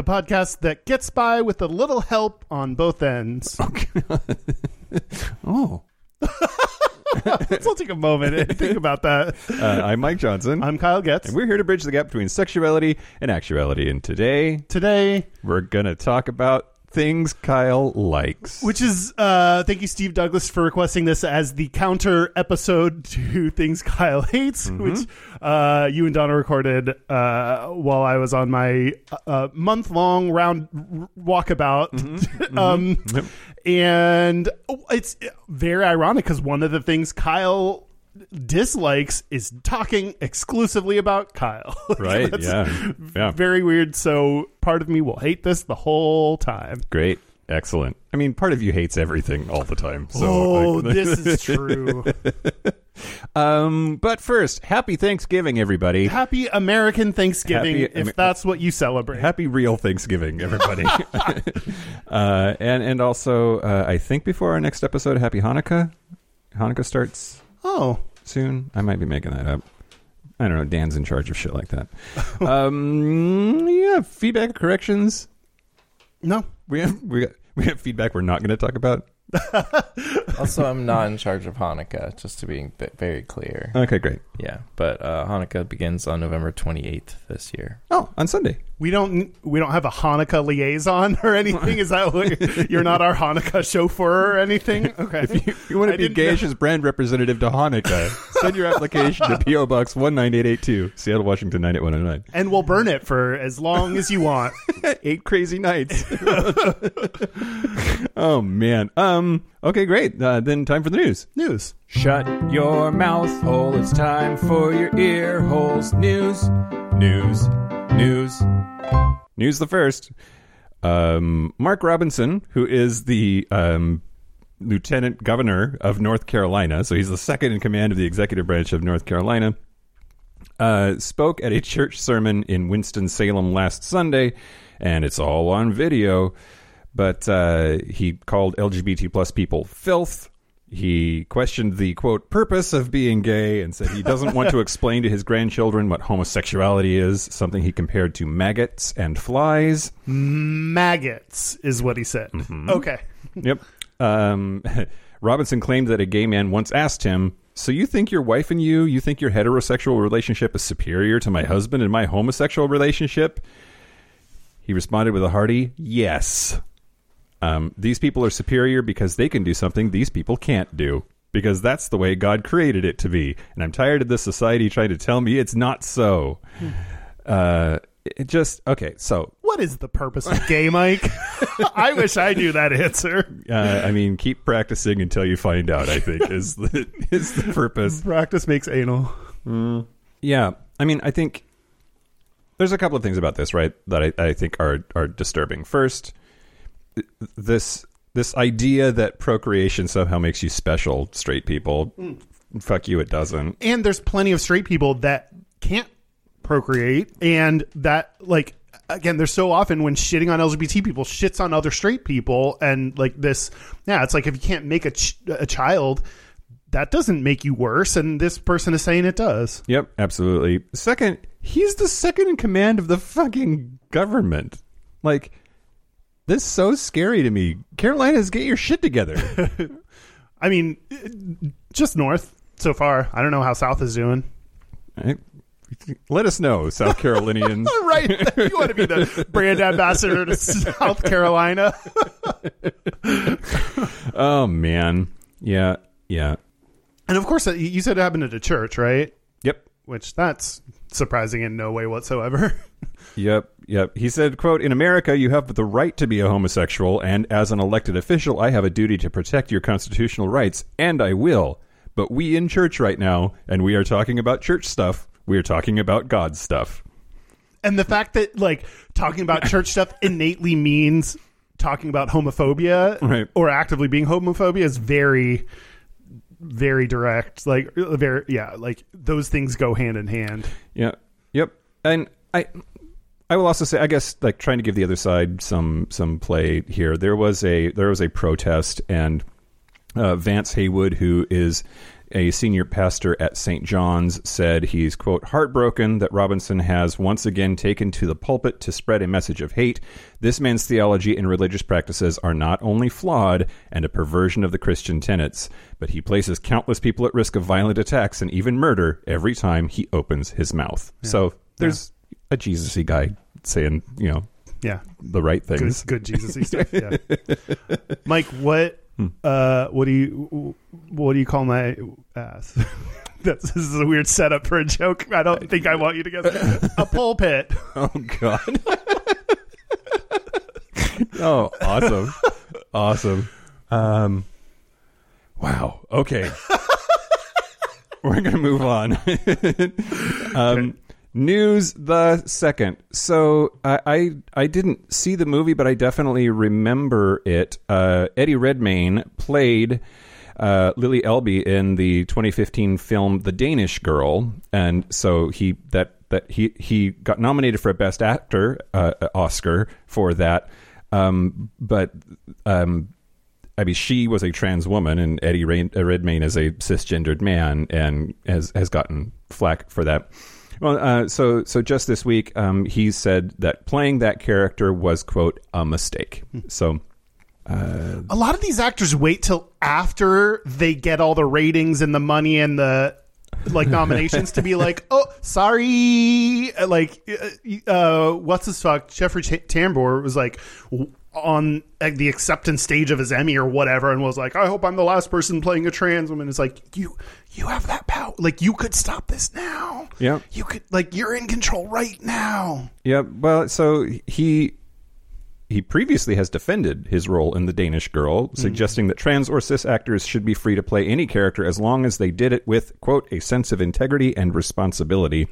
The podcast that gets by with a little help on both ends. Oh, Let's all take a moment and think about that. uh, I'm Mike Johnson, I'm Kyle Getz. and we're here to bridge the gap between sexuality and actuality. And today, Today, we're gonna talk about things Kyle likes. which is, uh, thank you, Steve Douglas, for requesting this as the counter episode to Things Kyle Hates, which uh, you and Donna recorded uh, while I was on my uh, month long round r- walkabout. um, Yep. And it's very ironic because one of the things Kyle dislikes is talking exclusively about Kyle. Right? That's Yeah. Yeah. Very weird. So part of me will hate this the whole time. Great. Excellent. I mean, part of you hates everything all the time. So, oh, like- this is true. um, but first, happy Thanksgiving, everybody. Happy American Thanksgiving, Happy if Amer- that's what you celebrate. Happy real Thanksgiving, everybody. uh, and and also, uh, I think before our next episode, Happy Hanukkah. Hanukkah starts oh, soon. I might be making that up. I don't know. Dan's in charge of shit like that. um, yeah, feedback corrections. no. We have we got we have feedback we're not going to talk about. Also, I'm not in charge of Hanukkah, just to be very clear. Okay, great. Yeah, but uh, Hanukkah begins on November 28th this year. Oh, on Sunday. We don't we don't have a Hanukkah liaison or anything. Is that what you're not our Hanukkah chauffeur or anything? Okay. If you, you want I to be didn't. Gayish's brand representative to Hanukkah, send your application to PO Box one nine eight eight two, Seattle, Washington nine eight one zero nine. and we'll burn it for as long as you want. Eight crazy nights. oh man. Um. Okay, great. Uh, then time for the news. News. Shut your mouth hole. It's time for your ear holes. News, news, news. News the first. Um, Mark Robinson, who is the um, lieutenant governor of North Carolina, so he's the second in command of the executive branch of North Carolina, uh, spoke at a church sermon in Winston Salem last Sunday, and it's all on video. But uh, he called LGBT plus people filth. He questioned the quote purpose of being gay and said he doesn't want to explain to his grandchildren what homosexuality is, something he compared to maggots and flies. Maggots is what he said. Mm-hmm. Okay. Yep. Um, Robinson claimed that a gay man once asked him, So you think your wife and you, you think your heterosexual relationship is superior to my husband and my homosexual relationship? He responded with a hearty, Yes. Um, these people are superior because they can do something these people can't do. Because that's the way God created it to be. And I'm tired of this society trying to tell me it's not so. Uh, it just, okay, so What is the purpose of gay, Mike? I wish I knew that answer. Uh, I mean, keep practicing until you find out. I think is the is the purpose. Practice makes anal. Yeah, I mean, I think there's a couple of things about this, right, that I, I think are are disturbing. First, th- this this idea that procreation somehow makes you special, straight people. Mm. Fuck you, it doesn't. And there's plenty of straight people that can't procreate, and that like again, there's so often when shitting on LGBT people shits on other straight people, and like this, yeah, it's like if you can't make a ch- a child. That doesn't make you worse, and this person is saying it does. Yep, absolutely. Second, he's the second in command of the fucking government. Like, this is so scary to me. Carolinas, get your shit together. I mean, just north so far. I don't know how south is doing. Let us know, South Carolinians. right. You want to be the brand ambassador to South Carolina. oh man, yeah, yeah, And of course, uh, you said it happened at a church, right? yep, Which that's surprising in no way whatsoever. yep, yep. He said, "quote In America, you have the right to be a homosexual, and as an elected official, I have a duty to protect your constitutional rights, and I will. But we in church right now, and we are talking about church stuff. We are talking about God stuff." and the fact that like talking about church stuff innately means talking about homophobia Right. or actively being homophobia is very very direct. Like uh, very yeah, like those things go hand in hand. Yeah. Yep. And I I will also say I guess like trying to give the other side some some play here. There was a there was a protest and uh, Vance Haywood who is a senior pastor at St. John's said he's quote heartbroken that Robinson has once again taken to the pulpit to spread a message of hate. This man's theology and religious practices are not only flawed and a perversion of the Christian tenets, but he places countless people at risk of violent attacks and even murder every time he opens his mouth. So there's a Jesus-y guy saying, you know, Yeah, the right good, things. good Jesus stuff. Yeah. Mike, what Hmm. uh, what do you what do you call my ass? That's, this is a weird setup for a joke. I don't think I want you to guess. A pulpit. Oh God. oh, awesome. Awesome. Um Wow. Okay. We're going to move on. um News the second. So I, I I didn't see the movie, but I definitely remember it. Uh, Eddie Redmayne played uh, Lili Elbe in the 2015 film The Danish Girl, and so he that that he he got nominated for a Best Actor uh, Oscar for that. Um, but um, I mean, she was a trans woman, and Eddie uh, Redmayne is a cisgendered man, and has has gotten flack for that. Well, uh, so so just this week, um, he said that playing that character was quote a mistake. So A lot of these actors wait till after they get all the ratings and the money and the like nominations to be like, oh, sorry. Like, uh, uh, what's his fuck? Jeffrey Tambor was like on the acceptance stage of his Emmy or whatever, and was like, I hope I'm the last person playing a trans woman. It's like you, you have that power. Like, you could stop this now. Yeah. you could. Like, you're in control right now. yeah, well, so he he previously has defended his role in The Danish Girl, suggesting that trans or cis actors should be free to play any character as long as they did it with quote a sense of integrity and responsibility.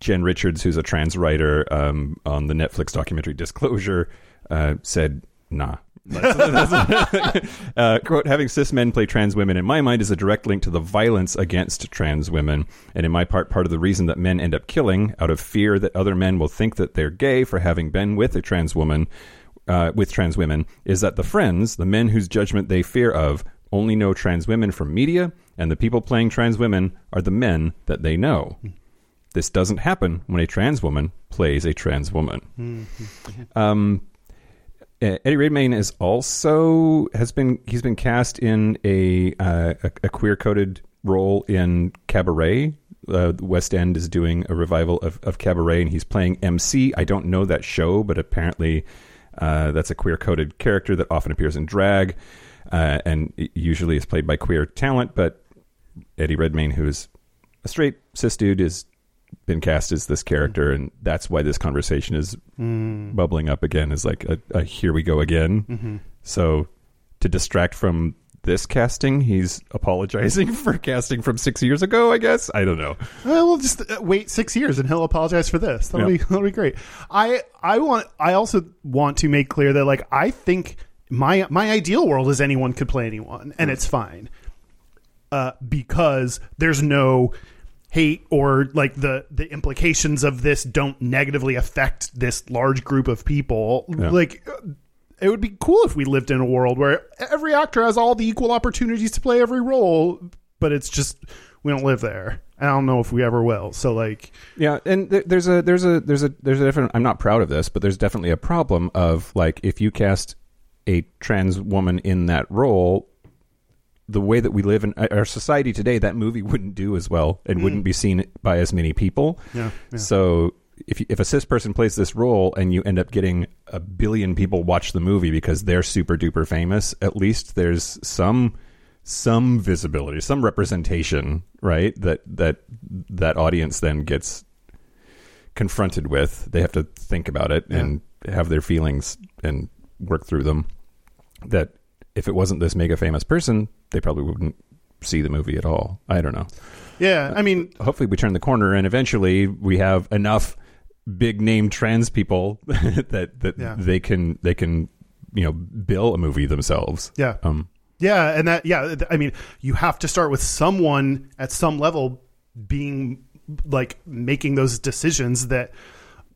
Jen Richards, who's a trans writer um, on the Netflix documentary Disclosure, uh, said, "Nah." uh, quote, having cis men play trans women in my mind is a direct link to the violence against trans women. And in my part, part of the reason that men end up killing out of fear that other men will think that they're gay for having been with a trans woman, uh, with trans women, is that the friends, the men whose judgment they fear of, only know trans women from media, and the people playing trans women are the men that they know. This doesn't happen when a trans woman plays a trans woman. Um, uh, Eddie Redmayne is also has been he's been cast in a uh, a, a queer coded role in Cabaret. Uh, the West End is doing a revival of, of Cabaret, and he's playing MC. I don't know that show, but apparently uh, that's a queer coded character that often appears in drag, uh, and usually is played by queer talent. But Eddie Redmayne, who is a straight cis dude, is been cast as this character, mm-hmm. and that's why this conversation is mm. bubbling up again. Is like a, a here we go again. Mm-hmm. So to distract from this casting, he's apologizing for casting from six years ago. I guess I don't know. Well, we'll just uh, wait six years and he'll apologize for this. That'll Yeah. be that'll be great. I I want I also want to make clear that like I think my my ideal world is anyone could play anyone and hmm. it's fine. Uh, because there's no hate or like the the implications of this don't negatively affect this large group of people. Yeah. Like it would be cool if we lived in a world where every actor has all the equal opportunities to play every role, but it's just we don't live there. I don't know if we ever will. So like, Yeah, and th- there's a there's a there's a there's a different. I'm not proud of this, but there's definitely a problem of like if you cast a trans woman in that role, the way that we live in our society today, that movie wouldn't do as well and mm. wouldn't be seen by as many people. Yeah, yeah. So if you- if a cis person plays this role and you end up getting a billion people watch the movie because they're super duper famous, at least there's some some visibility, some representation, right? That that that audience then gets confronted with. They have to think about it and have their feelings and work through them. That if it wasn't this mega famous person, they probably wouldn't see the movie at all. I don't know. yeah, I mean, Hopefully, we turn the corner and eventually we have enough big name trans people that that Yeah. they can they can you know bill a movie themselves. yeah, Um. Yeah, and that yeah, I mean, you have to start with someone at some level being like making those decisions that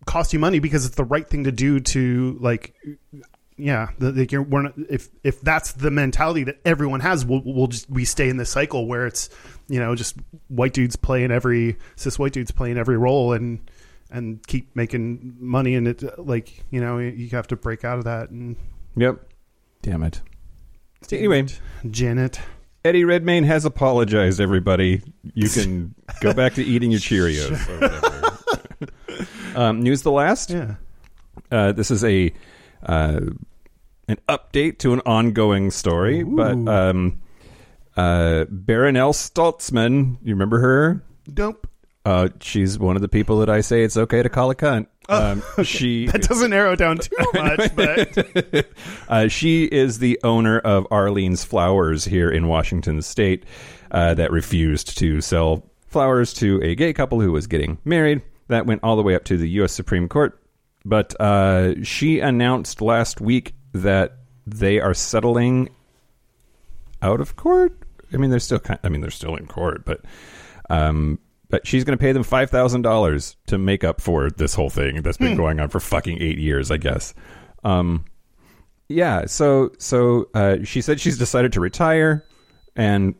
cost you money because it's the right thing to do to like yeah, the, like you're, we're not, if if that's the mentality that everyone has, we'll, we'll just we stay in this cycle where it's you know just white dudes playing every cis white dudes playing every role and and keep making money and it like you know you have to break out of that and Yep. Damn it. Anyway, Janet. Eddie Redmayne has apologized, everybody. You can go back to eating your Cheerios or whatever. um, news the last. Yeah. Uh, this is a uh, an update to an ongoing story, but um, uh, Barronelle Stutzman, you remember her? Nope. Uh, she's one of the people that I say it's okay to call a cunt. Um, she That doesn't narrow down too much, but uh, she is the owner of Arlene's Flowers here in Washington State uh, that refused to sell flowers to a gay couple who was getting married. That went all the way up to the U.S. Supreme Court. But uh, she announced last week that they are settling out of court. I mean, they're still kind. I mean, they're still in court, but um, but she's going to pay them five thousand dollars to make up for this whole thing that's been going on for fucking eight years, I guess. Um, yeah. So so uh, she said she's decided to retire, and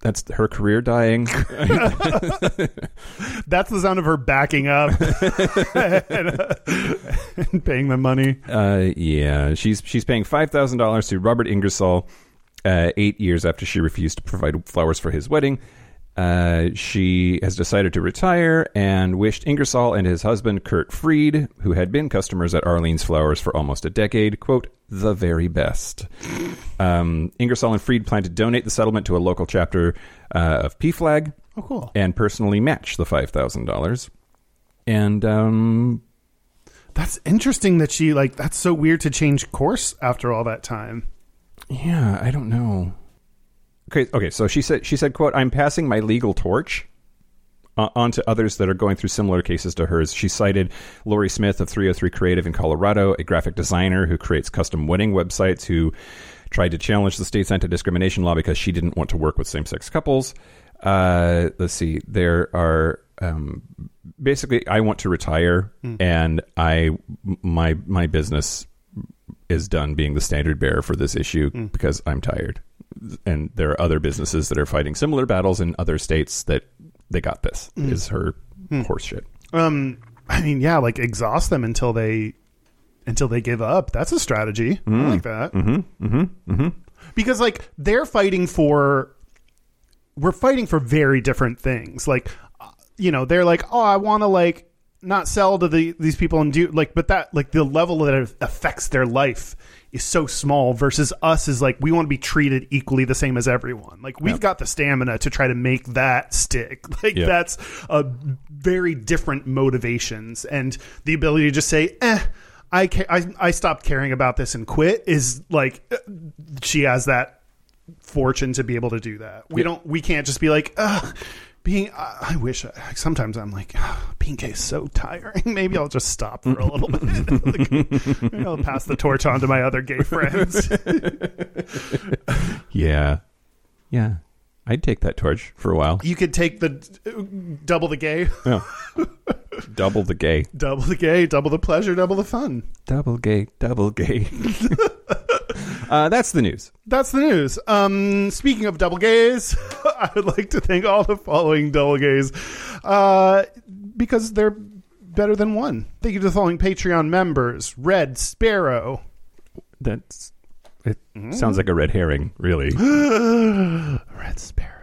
that's her career dying. that's the sound of her backing up and, uh, and paying the money. Uh, yeah, she's she's paying five thousand dollars to Robert Ingersoll, uh, eight years after she refused to provide flowers for his wedding. Uh, she has decided to retire and wished Ingersoll and his husband Curt Freed, who had been customers at Arlene's Flowers for almost a decade, quote the very best. Um, Ingersoll and Freed plan to donate the settlement to a local chapter uh, of PFLAG Oh, cool. and personally match the five thousand dollars. And um, That's interesting that she like. That's so weird to change course after all that time. Yeah, I don't know. Okay, okay. So she said, she said, "quote I'm passing my legal torch uh, on to others that are going through similar cases to hers." She cited Lorie Smith of 303 Creative in Colorado, a graphic designer who creates custom wedding websites, who tried to challenge the state's anti-discrimination law because she didn't want to work with same-sex couples. Uh, let's see. There are um, basically, I want to retire, and I my my business is done being the standard bearer for this issue because I'm tired. And there are other businesses that are fighting similar battles in other states that they got this. Is her horse shit. Um, I mean, yeah, like exhaust them until they until they give up. That's a strategy. I like that. Mm-hmm, mm-hmm, mm-hmm. Because like they're fighting for, we're fighting for very different things. Like, you know, they're like, oh, I want to like not sell to the these people and do like, but that like the level that affects their life is so small versus us is like we want to be treated equally the same as everyone. Like we've got the stamina to try to make that stick. Like Yep. that's a very different motivations and the ability to just say, eh. I, ca- I I stopped caring about this and quit is like she has that fortune to be able to do that. We don't we can't just be like Ugh, being I wish I, sometimes I'm like "Ugh, being gay is so tiring. Maybe I'll just stop for a little bit. Like, I'll pass the torch on to my other gay friends. Yeah, yeah. I'd take that torch for a while. you could take the double the gay, Yeah. double the gay, double the gay, double the pleasure, double the fun. double gay, double gay. uh, that's the news. That's the news. Um, speaking of double gays, I would like to thank all the following double gays uh, because they're better than one. Thank you to the following Patreon members Red Sparrow, That's it. Sounds like a red herring, really. Red Sparrow.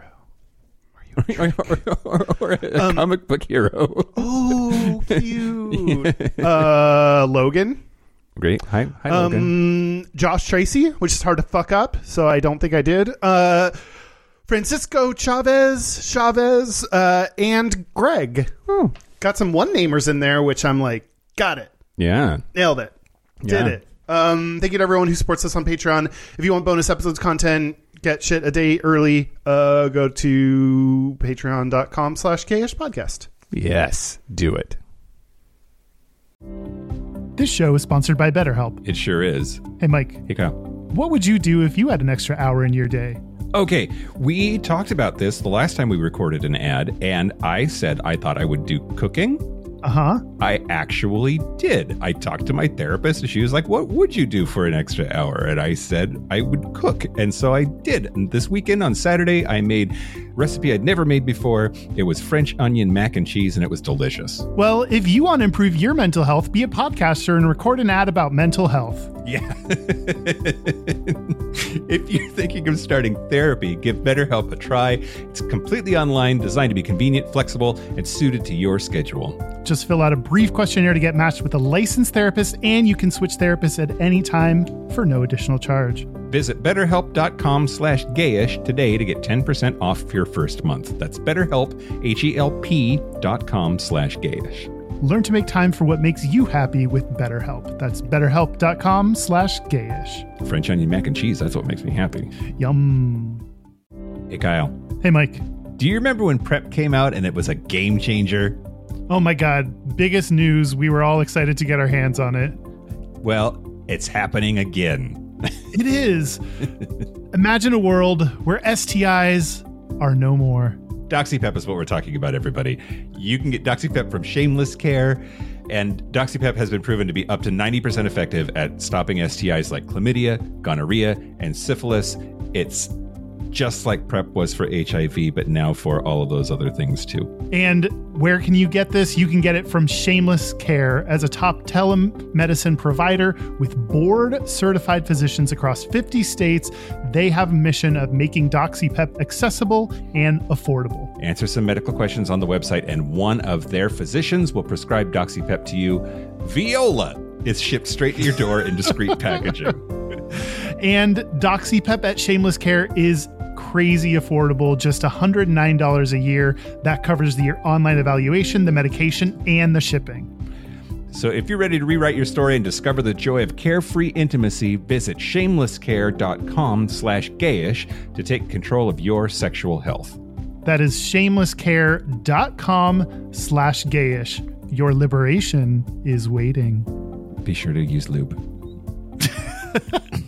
or, or a Um, comic book hero. Oh, cute. uh, Logan. Great. Hi, hi, Logan. Um, Josh Tracy, which is hard to fuck up, so I don't think I did. Uh, Francisco Chavez, Chavez, uh, and Greg. Oh. Got some one namers in there, which I'm like, got it. Yeah. Nailed it. Did Yeah. it. Um, thank you to everyone who supports us on Patreon. If you want bonus episodes content, get shit a day early, uh, go to patreon.com slash gayish podcast. Yes. Do it. This show is sponsored by BetterHelp. It sure is. Hey, Mike, Hey, Kyle. What would you do if you had an extra hour in your day? Okay, we talked about this the last time we recorded an ad, and I said I thought I would do cooking. Uh huh. I actually did. I talked to my therapist, and she was like, What would you do for an extra hour? And I said I would cook. And so I did. And this weekend on Saturday, I made recipe I'd never made before. It was French onion mac and cheese, and it was delicious. Well, if you want to improve your mental health, be a podcaster and record an ad about mental health. Yeah. if you're thinking of starting therapy, give BetterHelp a try. It's completely online, designed to be convenient, flexible, and suited to your schedule. Just fill out a brief questionnaire to get matched with a licensed therapist, and you can switch therapists at any time for no additional charge. Visit betterhelp.com slash gayish today to get 10% off your first month. That's betterhelp, H-E-L-P dot com slash gayish. Learn to make time for what makes you happy with BetterHelp. That's betterhelp.com slash gayish. French onion mac and cheese, that's what makes me happy. Yum. Hey, Kyle. Hey, Mike. Do you remember when PrEP came out and it was a game changer? Oh my God. Biggest news. We were all excited to get our hands on it. Well, it's happening again. It is. Imagine a world where STIs are no more. DoxyPep is what we're talking about, everybody. You can get DoxyPep from Shameless Care, and DoxyPep has been proven to be up to 90% effective at stopping STIs like chlamydia, gonorrhea, and syphilis. It's just like PrEP was for HIV, but now for all of those other things too. And where can you get this? You can get it from Shameless Care as a top telemedicine provider with board certified physicians across 50 states. They have a mission of making DoxyPep accessible and affordable. Answer some medical questions on the website, and one of their physicians will prescribe DoxyPep to you. Viola is shipped straight to your door in discreet packaging. And DoxyPep at Shameless Care is crazy affordable, just $109 a year. That covers the online evaluation, the medication, and the shipping. So if you're ready to rewrite your story and discover the joy of carefree intimacy, visit shamelesscare.com slash gayish to take control of your sexual health. That is shamelesscare.com slash gayish. Your liberation is waiting. Be sure to use lube.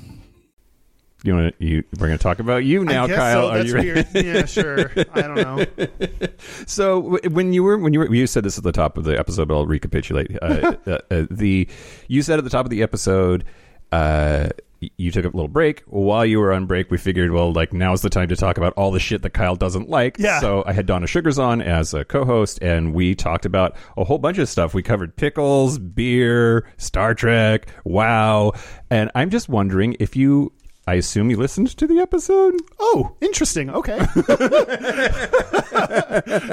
you want to? You we're going to talk about you now, Kyle. So. Are you ready? weird. Yeah, sure. I don't know. So when you were when you were you said this at the top of the episode, but I'll recapitulate. Uh, uh, uh, the you said at the top of the episode, uh, you took a little break. While you were on break, we figured, well, like now's the time to talk about all the shit that Kyle doesn't like. Yeah. So I had Donna Sugars on as a co-host, and we talked about a whole bunch of stuff. We covered pickles, beer, Star Trek, WoW, and I'm just wondering if you. I assume you listened to the episode. Oh, interesting. Okay.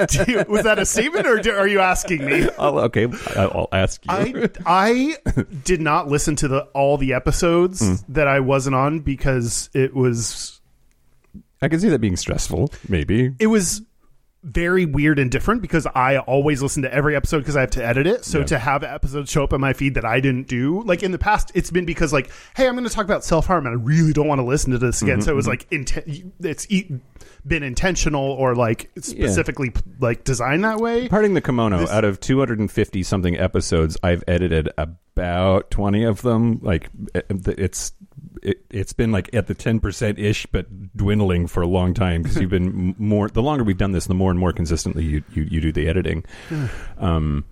Do you- was that a statement, or do, are you asking me? I'll, okay, I'll ask you. I I did not listen to the all the episodes Hmm. that I wasn't on because it was I can see that being stressful, maybe. it was very weird and different because I always listen to every episode because I have to edit it. So Yeah. to have episodes show up in my feed that I didn't do, like in the past, it's been because like, hey, I'm going to talk about self harm and I really don't want to listen to this again. Mm-hmm, so it was mm-hmm. like, inten- it's e- been intentional or like specifically like designed that way. Parting the kimono, out of 250 something episodes, I've edited about 20 of them. Like it's it, it's been like at the 10% ish, but dwindling for a long time because you've been more. The longer we've done this, the more and more consistently you you, you do the editing. um,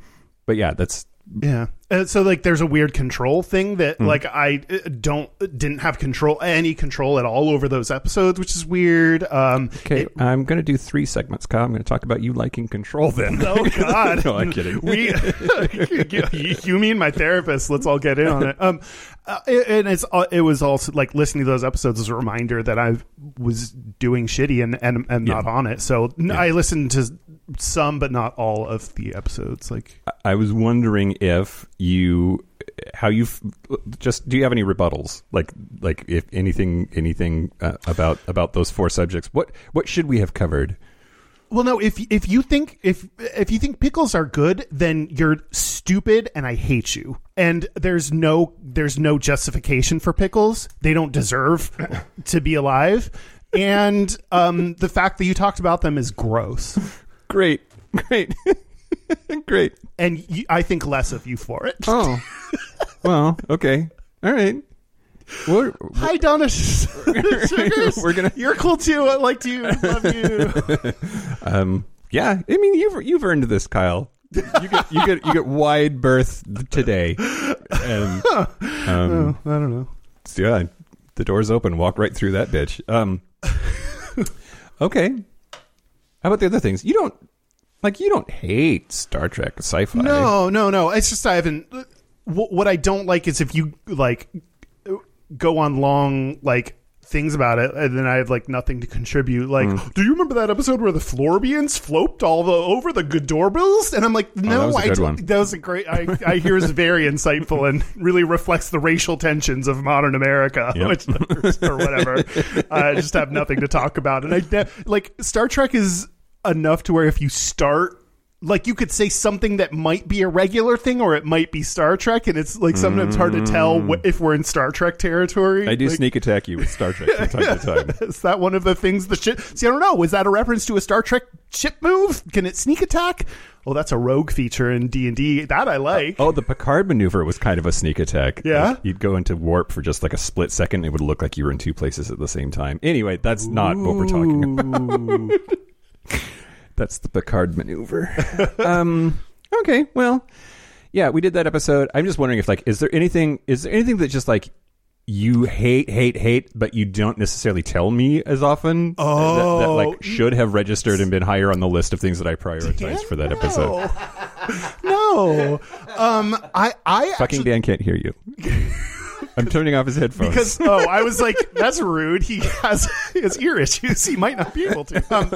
but yeah, that's Yeah. Uh, so like there's a weird control thing that Hmm. like I uh, don't didn't have control any control at all over those episodes, which is weird. Um okay. it- I'm going to do three segments, Kyle. I'm going to talk about you liking control then. Oh God! No, I'm kidding. We, you, you mean my therapist? Let's all get in on it. Um, uh, and it's uh, it was also like listening to those episodes as a reminder that I was doing shitty and and, and not on it. So I listened to some, but not all of the episodes. Like, I was wondering if you how you just do you have any rebuttals? Like like if anything anything uh, about about those four subjects? What what should we have covered well, no. If if you think if if you think pickles are good, then you're stupid, and I hate you. And there's no there's no justification for pickles. They don't deserve to be alive. And um, the fact that you talked about them is gross. great great great and you, I think less of you for it. oh well okay all right We're, Hi, Donna. Sugars. We're gonna- You're cool too. I like you. Love you. um, yeah. I mean, you've you've earned this, Kyle. You get you get you get wide berth today, and um, I don't know. Yeah, the door's open. Walk right through that bitch. Um, okay. How about the other things? You don't like. You don't hate Star Trek sci-fi. No, no, no. It's just I haven't. What I don't like is if you like go on long like things about it and then I have like nothing to contribute. Like, mm. do you remember that episode where the Florbians floped all the over the good doorbells? And I'm like, oh, no, was a I one. that was a great. I, I hear is very insightful and really reflects the racial tensions of modern America, Yep. which or whatever. I just have nothing to talk about. And I like Star Trek is enough to where if you start like you could say something that might be a regular thing or it might be Star Trek, and it's like sometimes hard to tell wh- if we're in Star Trek territory. Mm. I do Like, sneak attack you with Star Trek from time to time. Is that one of the things the ship? See, I don't know. Is that a reference to a Star Trek ship move? Can it sneak attack? Well, that's a rogue feature in D and D. That I like. Oh, the Picard maneuver was kind of a sneak attack. Yeah? Like, you'd go into warp for just like a split second. It would look like you were in two places at the same time. Anyway, that's not what we're talking about. That's the Picard maneuver. um, okay, well, yeah, we did that episode. I'm just wondering if like, is there anything? Is there anything that just like you hate, hate, hate, but you don't necessarily tell me as often? that, that Oh. like should have registered and been higher on the list of things that I prioritized for that episode. No, um, I I Fucking actually, Dan can't hear you. I'm turning off his headphones. because oh, I was like, that's rude. He has his ear issues. He might not be able to. Um,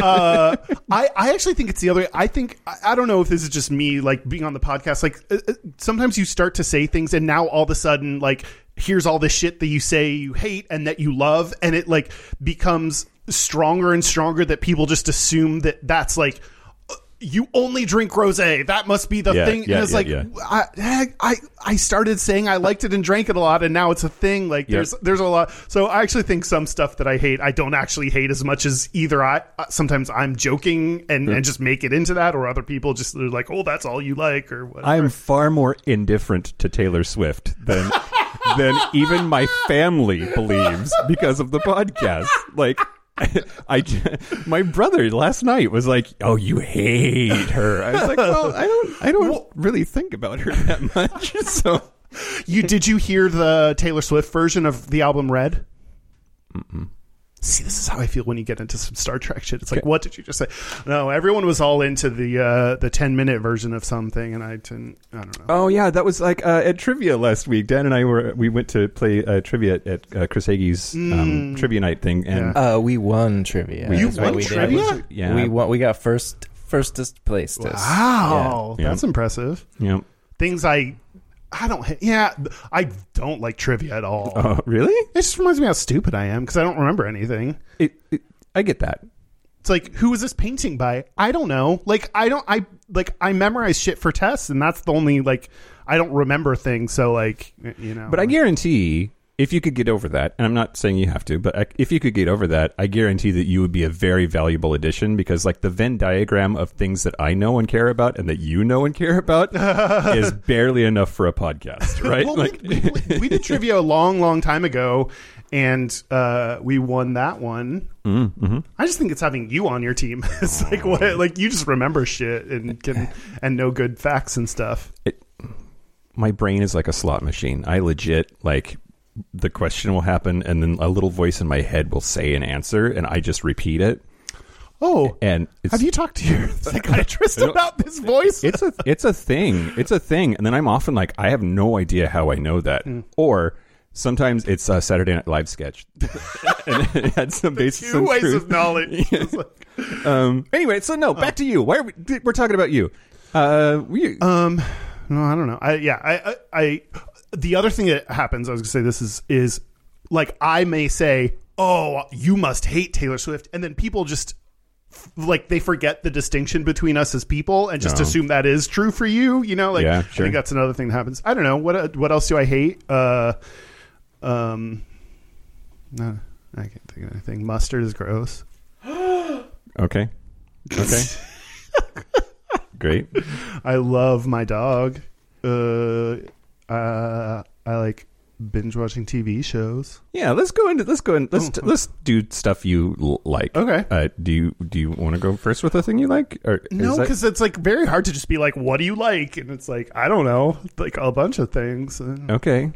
uh, I I actually think it's the other. way. I think I, I don't know if this is just me like being on the podcast. Like uh, uh, sometimes you start to say things, and now all of a sudden, like here's all this shit that you say you hate and that you love, and it like becomes stronger and stronger that people just assume that that's like. You only drink rosé. That must be the Yeah, thing. yeah, and it's yeah, like yeah. I, I I started saying I liked it and drank it a lot, and now it's a thing. Like there's there's a lot. So I actually think some stuff that I hate, I don't actually hate as much as either I. uh, Sometimes I'm joking and, and just make it into that, or other people just are like, oh, that's all you like, or whatever. I'm far more indifferent to Taylor Swift than than even my family believes because of the podcast. Like I, j- my brother last night was like, "Oh, you hate her." I was like, "Well, I don't I don't really think about her that much." So you did you hear the Taylor Swift version of the album Red? See, this is how I feel when you get into some Star Trek shit. It's like, Okay. what did you just say? No, everyone was all into the uh, the ten minute version of something, and I didn't. I don't know. Oh yeah, that was like uh, at trivia last week. Dan and I were we went to play uh, trivia at, at uh, Chris Hagee's um, trivia night thing, and Yeah. Uh, we won trivia. You won we did. trivia? Yeah. We won. We got first firstest place. Wow, Yeah. that's impressive. you know, Things I, I don't. ha- Yeah, I don't like trivia at all. oh really? It just reminds me how stupid I am because I don't remember anything. It, it, I get that. It's like, who was this painting by? I don't know. Like, I don't. I like. I memorize shit for tests, and that's the only like. I don't remember things, so like, you know. But I guarantee if you could get over that, and I'm not saying you have to, but if you could get over that, I guarantee that you would be a very valuable addition because, like, the Venn diagram of things that I know and care about and that you know and care about is barely enough for a podcast, right? Well, like, we, we, we did trivia a long, long time ago, and uh, we won that one. Mm-hmm. I just think it's having you on your team. it's like what, like you just remember shit and can and know good facts and stuff. my brain is like a slot machine. I legit like the question will happen, and then a little voice in my head will say an answer, and I just repeat it. Oh, And it's, have you talked to your psychiatrist about this voice? it's a it's a thing. It's a thing. And then I'm often like, I have no idea how I know that. Hmm. Or sometimes it's a Saturday Night Live sketch, and it had some basis Two ways truth. of knowledge. Like- Um. Anyway, so no, back to you. Why are we? We're talking about you. Uh. We. Um, no, I don't know. I yeah, I, I, I the other thing that happens, I was gonna say this is is like I may say, oh, you must hate Taylor Swift, and then people just like they forget the distinction between us as people and just No. assume that is true for you. You know, like Yeah, I think that's another thing that happens. I don't know what what else do I hate? Uh, um, no, I can't think of anything. Mustard is gross. okay. Okay. Great. I love my dog. Uh, uh, I like binge watching TV shows. Yeah, let's go into let's go in let's let's do stuff you l- like. Oh. Okay. Uh, do you do you want to go first with the thing you like? Or No, that- because it's like very hard to just be like, "What do you like?" And it's like, I don't know, like a bunch of things. Okay.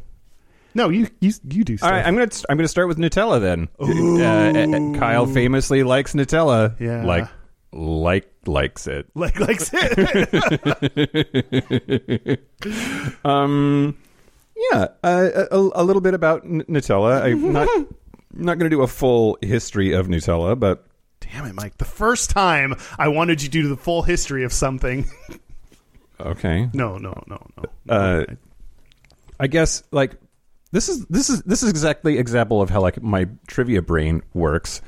No, you you you do. Stuff. All right, I'm gonna I'm gonna start with Nutella then. Uh, uh, Kyle famously likes Nutella. Yeah. like like likes it. like like Um, yeah, uh, a, a little bit about N- Nutella. I'm not not gonna do a full history of Nutella, but Damn it, Mike! The first time I wanted you to do the full history of something. okay. No, no, no, no. Uh, I guess like this is this is this is exactly example of how like my trivia brain works.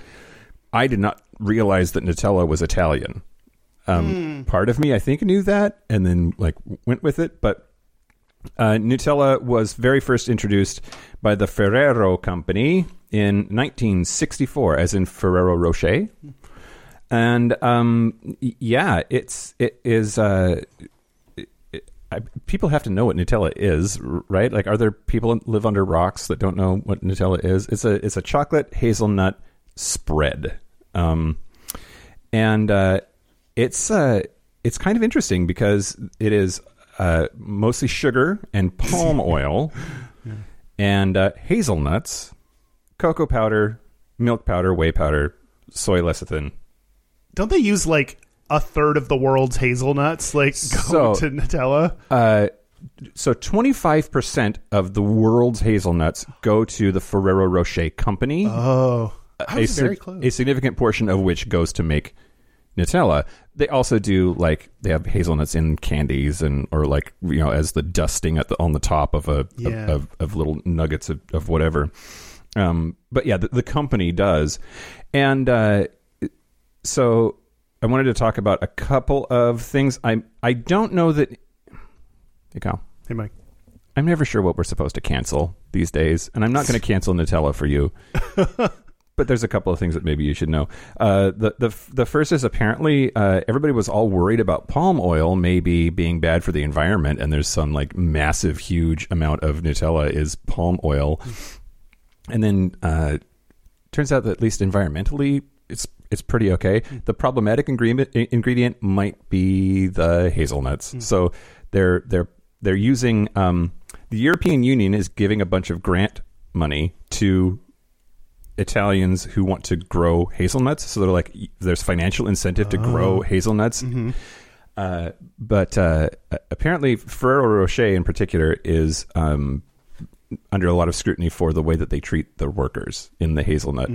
I did not realize that Nutella was Italian. Um, Part of me, I think, knew that, and then like went with it. But uh, Nutella was very first introduced by the Ferrero Company in 1964, as in Ferrero Rocher. And um, yeah, it's it is. Uh, I, people have to know what Nutella is, right? Like, are there people that live under rocks that don't know what Nutella is? It's a it's a chocolate hazelnut spread, um, and uh, it's uh, it's kind of interesting because it is uh, mostly sugar and palm oil, and uh, hazelnuts, cocoa powder, milk powder, whey powder, soy lecithin. Don't they use like a third of the world's hazelnuts like go So- to Nutella? Uh, so 25% of the world's hazelnuts go to the Ferrero Rocher company. Oh, a, very sig- close. a significant portion of which goes to make Nutella. They also do like they have hazelnuts in candies and or like you know as the dusting at the on the top of a Yeah. of, of, of little nuggets of, of whatever. Um, but yeah, the, the company does, and uh, so I wanted to talk about a couple of things. I I don't know that. Hey, Kyle. Hey, Mike. I'm never sure what we're supposed to cancel these days, and I'm not going to cancel Nutella for you. but there's a couple of things that maybe you should know. Uh, the the the first is apparently uh, everybody was all worried about palm oil maybe being bad for the environment, and there's some like massive, huge amount of Nutella is palm oil, and then uh, turns out that at least environmentally. It's it's pretty okay. The problematic ingredient ingredient might be the hazelnuts. So they're they're they're using um, the European Union is giving a bunch of grant money to Italians who want to grow hazelnuts. So they're like, there's financial incentive to grow hazelnuts. Uh, but uh, apparently, Ferrero Rocher in particular is um, under a lot of scrutiny for the way that they treat the workers in the hazelnut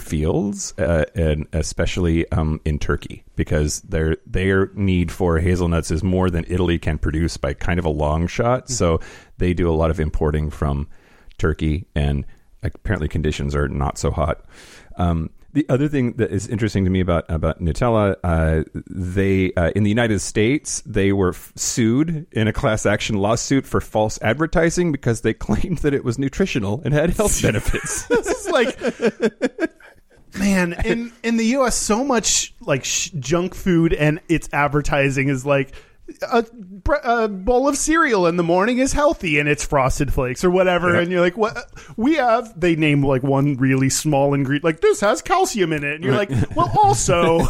fields, uh, and especially um, in Turkey, because their their need for hazelnuts is more than Italy can produce by kind of a long shot. So they do a lot of importing from Turkey, and apparently conditions are not so hot. Um, the other thing that is interesting to me about about Nutella, uh, they uh, in the United States they were f- sued in a class action lawsuit for false advertising because they claimed that it was nutritional and had health benefits. this is like man in in the us so much like sh- junk food and its advertising is like a, a bowl of cereal in the morning is healthy and it's frosted flakes or whatever. And you're like what? We have they name like one really small ingredient like this has calcium in it. And you're like well also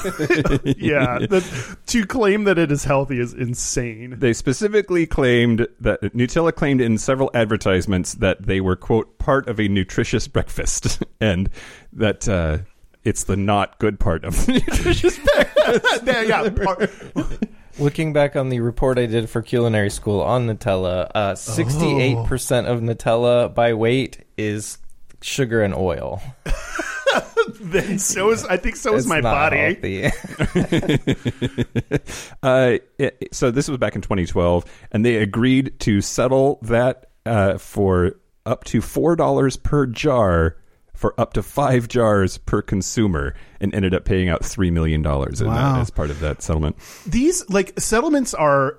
yeah the, to claim that it is healthy is insane. They specifically claimed that Nutella claimed in several advertisements that they were quote part of a nutritious breakfast and that uh, it's the not good part of the nutritious breakfast. There, yeah par- Looking back on the report I did for culinary school on Nutella, uh, 68% of Nutella by weight is sugar and oil. then so is i think so is It's my not body healthy. Uh, it- so this was back in 2012, and they agreed to settle that uh, for up to four dollars per jar for up to five jars per consumer, and ended up paying out three million dollars Wow. as part of that settlement. these like settlements are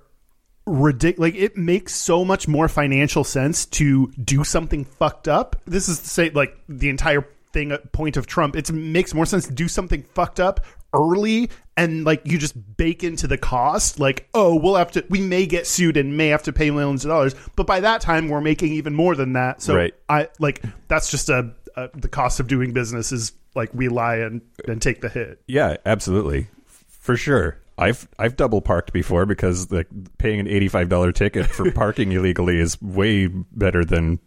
ridiculous like it makes so much more financial sense to do something fucked up this is to say like the entire thing uh, point of trump it makes more sense to do something fucked up early and like you just bake into the cost like oh we'll have to we may get sued and may have to pay millions of dollars but by that time we're making even more than that so Right. i like that's just a, a the cost of doing business is like we lie and and take the hit Yeah, absolutely, for sure. I've I've double parked before because the paying an eighty five dollar ticket for parking illegally is way better than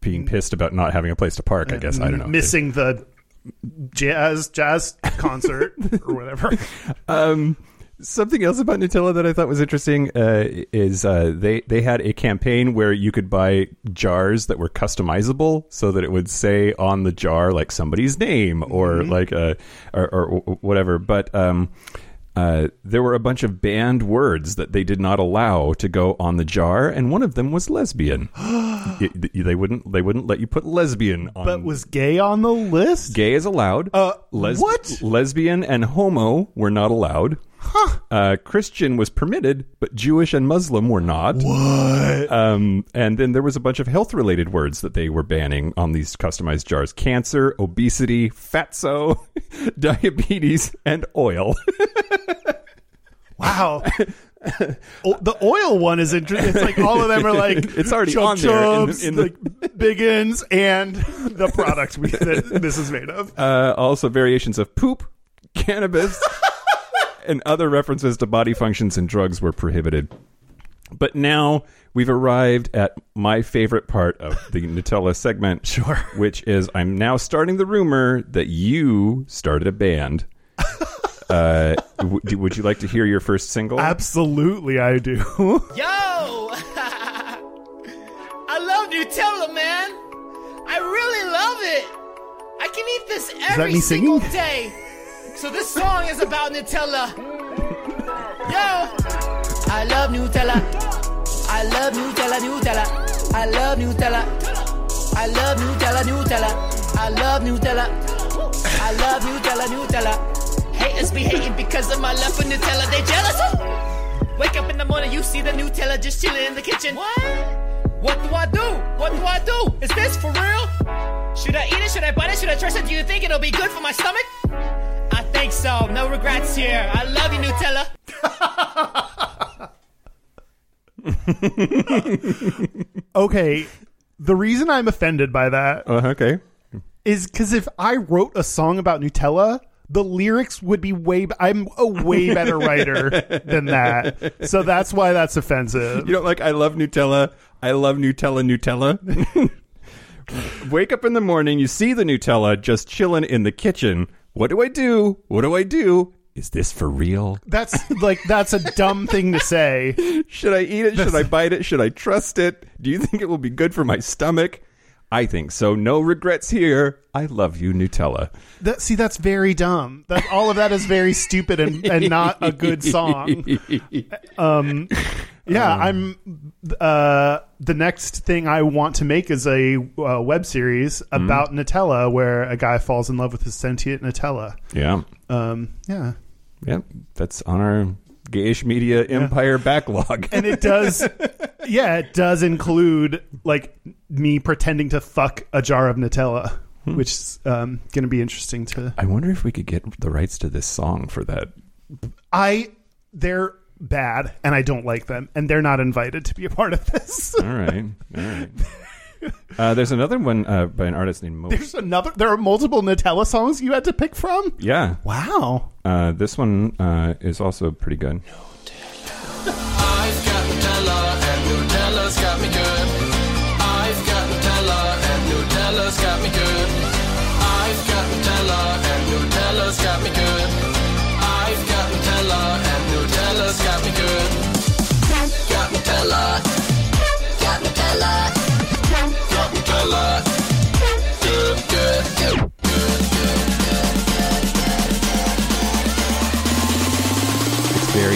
being pissed about not having a place to park. I guess I don't know. missing the jazz jazz concert or whatever Um, something else about Nutella that I thought was interesting uh, is uh, they they had a campaign where you could buy jars that were customizable, so that it would say on the jar like somebody's name or like uh, or, or whatever. But um, uh, there were a bunch of banned words that they did not allow to go on the jar, and one of them was lesbian. Y- they wouldn't they wouldn't let you put lesbian on. but was gay on the list Gay is allowed. Uh, what? Lesbian and homo were not allowed. Uh, Christian was permitted, but Jewish and Muslim were not. What? Um, and then there was a bunch of health-related words that they were banning on these customized jars: cancer, obesity, fatso, diabetes, and oil. Wow. O- the oil one is interesting. It's like all of them are like It's already Chub on there in the- in the- like Biggins, and the product we, that this is made of. uh, also, variations of poop, cannabis, and other references to body functions and drugs were prohibited. But now we've arrived at my favorite part of the Nutella segment, Sure. which is I'm now starting the rumor that you started a band. uh, w- do- would you like to hear your first single? Absolutely, I do. Yo! I love Nutella, man. I really love it. I can eat this every me single singing? day. So this song is about Nutella. Yo! I love Nutella. I love Nutella, Nutella. I love Nutella. I love Nutella, Nutella. I love Nutella. I love Nutella, Nutella. Haters be hating because of my love for Nutella. They jealous? Wake up in the morning, you see the Nutella just chilling in the kitchen. What? What do I do? What do I do? Is this for real? Should I eat it? Should I bite it? Should I trust it? Do you think it'll be good for my stomach? I think so. No regrets here. I love you, Nutella. okay, the reason I'm offended by that Uh, okay. is because if I wrote a song about Nutella, the lyrics would be way. b- I'm a way better writer than that, so that's why that's offensive. You don't like I love Nutella. I love Nutella Nutella. Wake up in the morning, you see the Nutella just chilling in the kitchen. What do I do? What do I do? Is this for real? That's like that's a dumb thing to say. Should I eat it? Should I bite it? Should I trust it? Do you think it will be good for my stomach? I think so. No regrets here. I love you, Nutella. That, see, that's very dumb. That all of that is very stupid and, and not a good song. Um, yeah, I'm. Uh, the next thing I want to make is a uh, web series about Nutella, where a guy falls in love with his sentient Nutella. Yeah. Um, yeah, Yeah. That's on our gayish media empire backlog. and it does. yeah, it does include like me pretending to fuck a jar of Nutella, which is um, going to be interesting to. I wonder if we could get the rights to this song for that. I they're bad and I don't like them and they're not invited to be a part of this. All right. All right. Uh, there's another one uh, by an artist named Mo. There's another there are multiple Nutella songs you had to pick from? Yeah. Wow. Uh, this one uh, is also pretty good. I've got Nutella and Nutella's got me good. I've got Nutella and Nutella's got me good. I've got Nutella and Nutella's got me good. I've got Nutella and Nutella's got me good. Got Nutella. Got Nutella.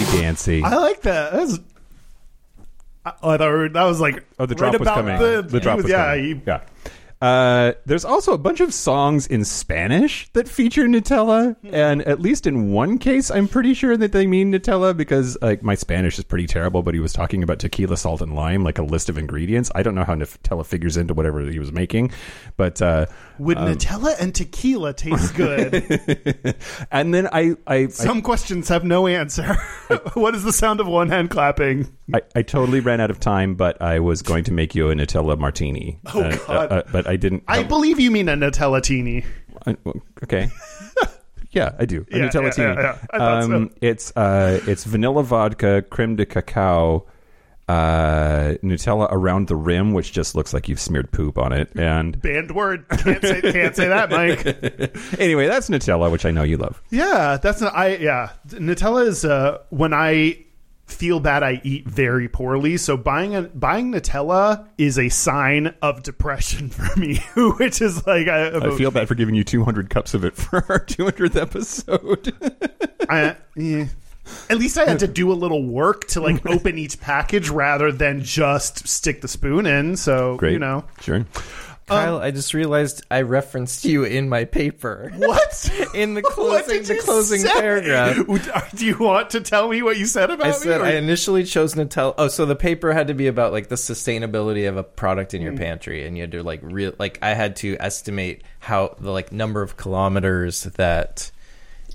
Very dancey. I like that. That's I, oh, I thought that was like Oh, the drop was about coming. The, The drop was yeah, coming. he- yeah. Uh, there's also a bunch of songs in Spanish that feature Nutella, and at least in one case, I'm pretty sure that they mean Nutella because like my Spanish is pretty terrible. But he was talking about tequila, salt, and lime, like a list of ingredients. I don't know how Nutella figures into whatever he was making, but uh, Would Nutella and tequila taste good? and then I I, Some questions have no answer. what is the sound of one hand clapping? I, I totally ran out of time, but I was going to make you a Nutella martini. Oh, Uh, God. uh, uh, but I didn't. I believe you mean a Nutella teeny. Okay. yeah, I do. A Yeah, Nutella yeah, teeny. yeah, yeah. I thought so. It's uh, it's vanilla vodka, creme de cacao, uh, Nutella around the rim, which just looks like you've smeared poop on it. And Banned word. Can't say, can't say that, Mike. anyway, that's Nutella, which I know you love. Yeah, that's not, I. Yeah, Nutella is uh, when I feel bad, I eat very poorly. So buying a buying Nutella is a sign of depression for me, which is like I, I feel bad for giving you 200 cups of it for our 200th episode. I, yeah. At least I had to do a little work to like open each package rather than just stick the spoon in. So Great. you know Sure. Kyle, um, I just realized I referenced you in my paper. what In the closing, the closing say? paragraph. Uh, do you want to tell me what you said about I me? said or- I initially chose Nutella. Oh, so the paper had to be about like the sustainability of a product in your mm. pantry, and you had to like real like I had to estimate how the like number of kilometers that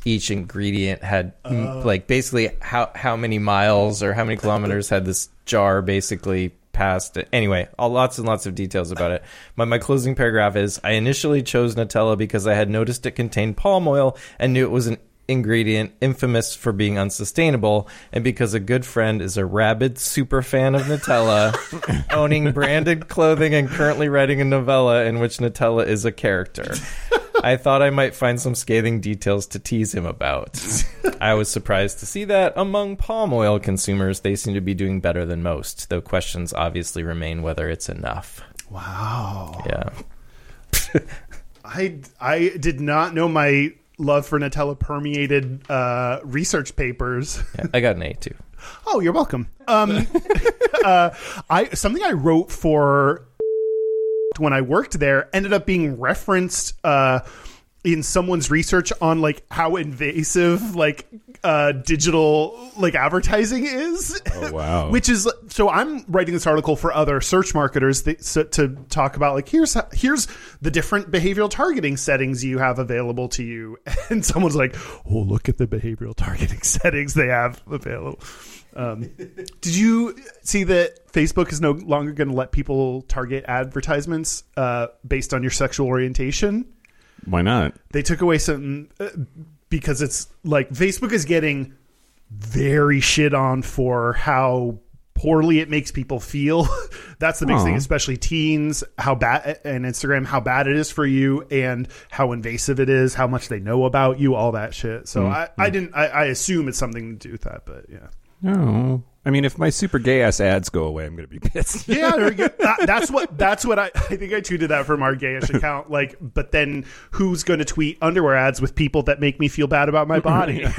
each ingredient had, m like basically how how many miles or how many kilometers had this jar basically passed. Anyway, all lots and lots of details about it. My my closing paragraph is: I initially chose Nutella because I had noticed it contained palm oil and knew it was an ingredient infamous for being unsustainable, and because a good friend is a rabid super fan of Nutella, owning branded clothing and currently writing a novella in which Nutella is a character. I thought I might find some scathing details to tease him about. I was surprised to see that among palm oil consumers, they seem to be doing better than most, though questions obviously remain whether it's enough. wow. Yeah. I I did not know my love for Nutella permeated uh, research papers. yeah I got an A too. Oh, you're welcome. Um, uh, I something I wrote for when I worked there ended up being referenced uh, in someone's research on like how invasive like uh, digital like advertising is. Oh, wow. Which is so I'm writing this article for other search marketers that, so, to talk about like here's here's the different behavioral targeting settings you have available to you, and someone's like, oh look at the behavioral targeting settings they have available. Um, did you see that Facebook is no longer going to let people target advertisements uh, based on your sexual orientation? Why not? They took away some uh, because it's like Facebook is getting very shit on for how poorly it makes people feel. That's the big thing, especially teens, how bad and Instagram, how bad it is for you and how invasive it is, how much they know about you, all that shit. So I, I didn't I, I assume it's something to do with that, but yeah. No. I mean, if my super gay ass ads go away, I'm going to be pissed. Yeah, there we go. That- that's what that's what I I think I tweeted that from our gayish account. Like, but then who's going to tweet underwear ads with people that make me feel bad about my body?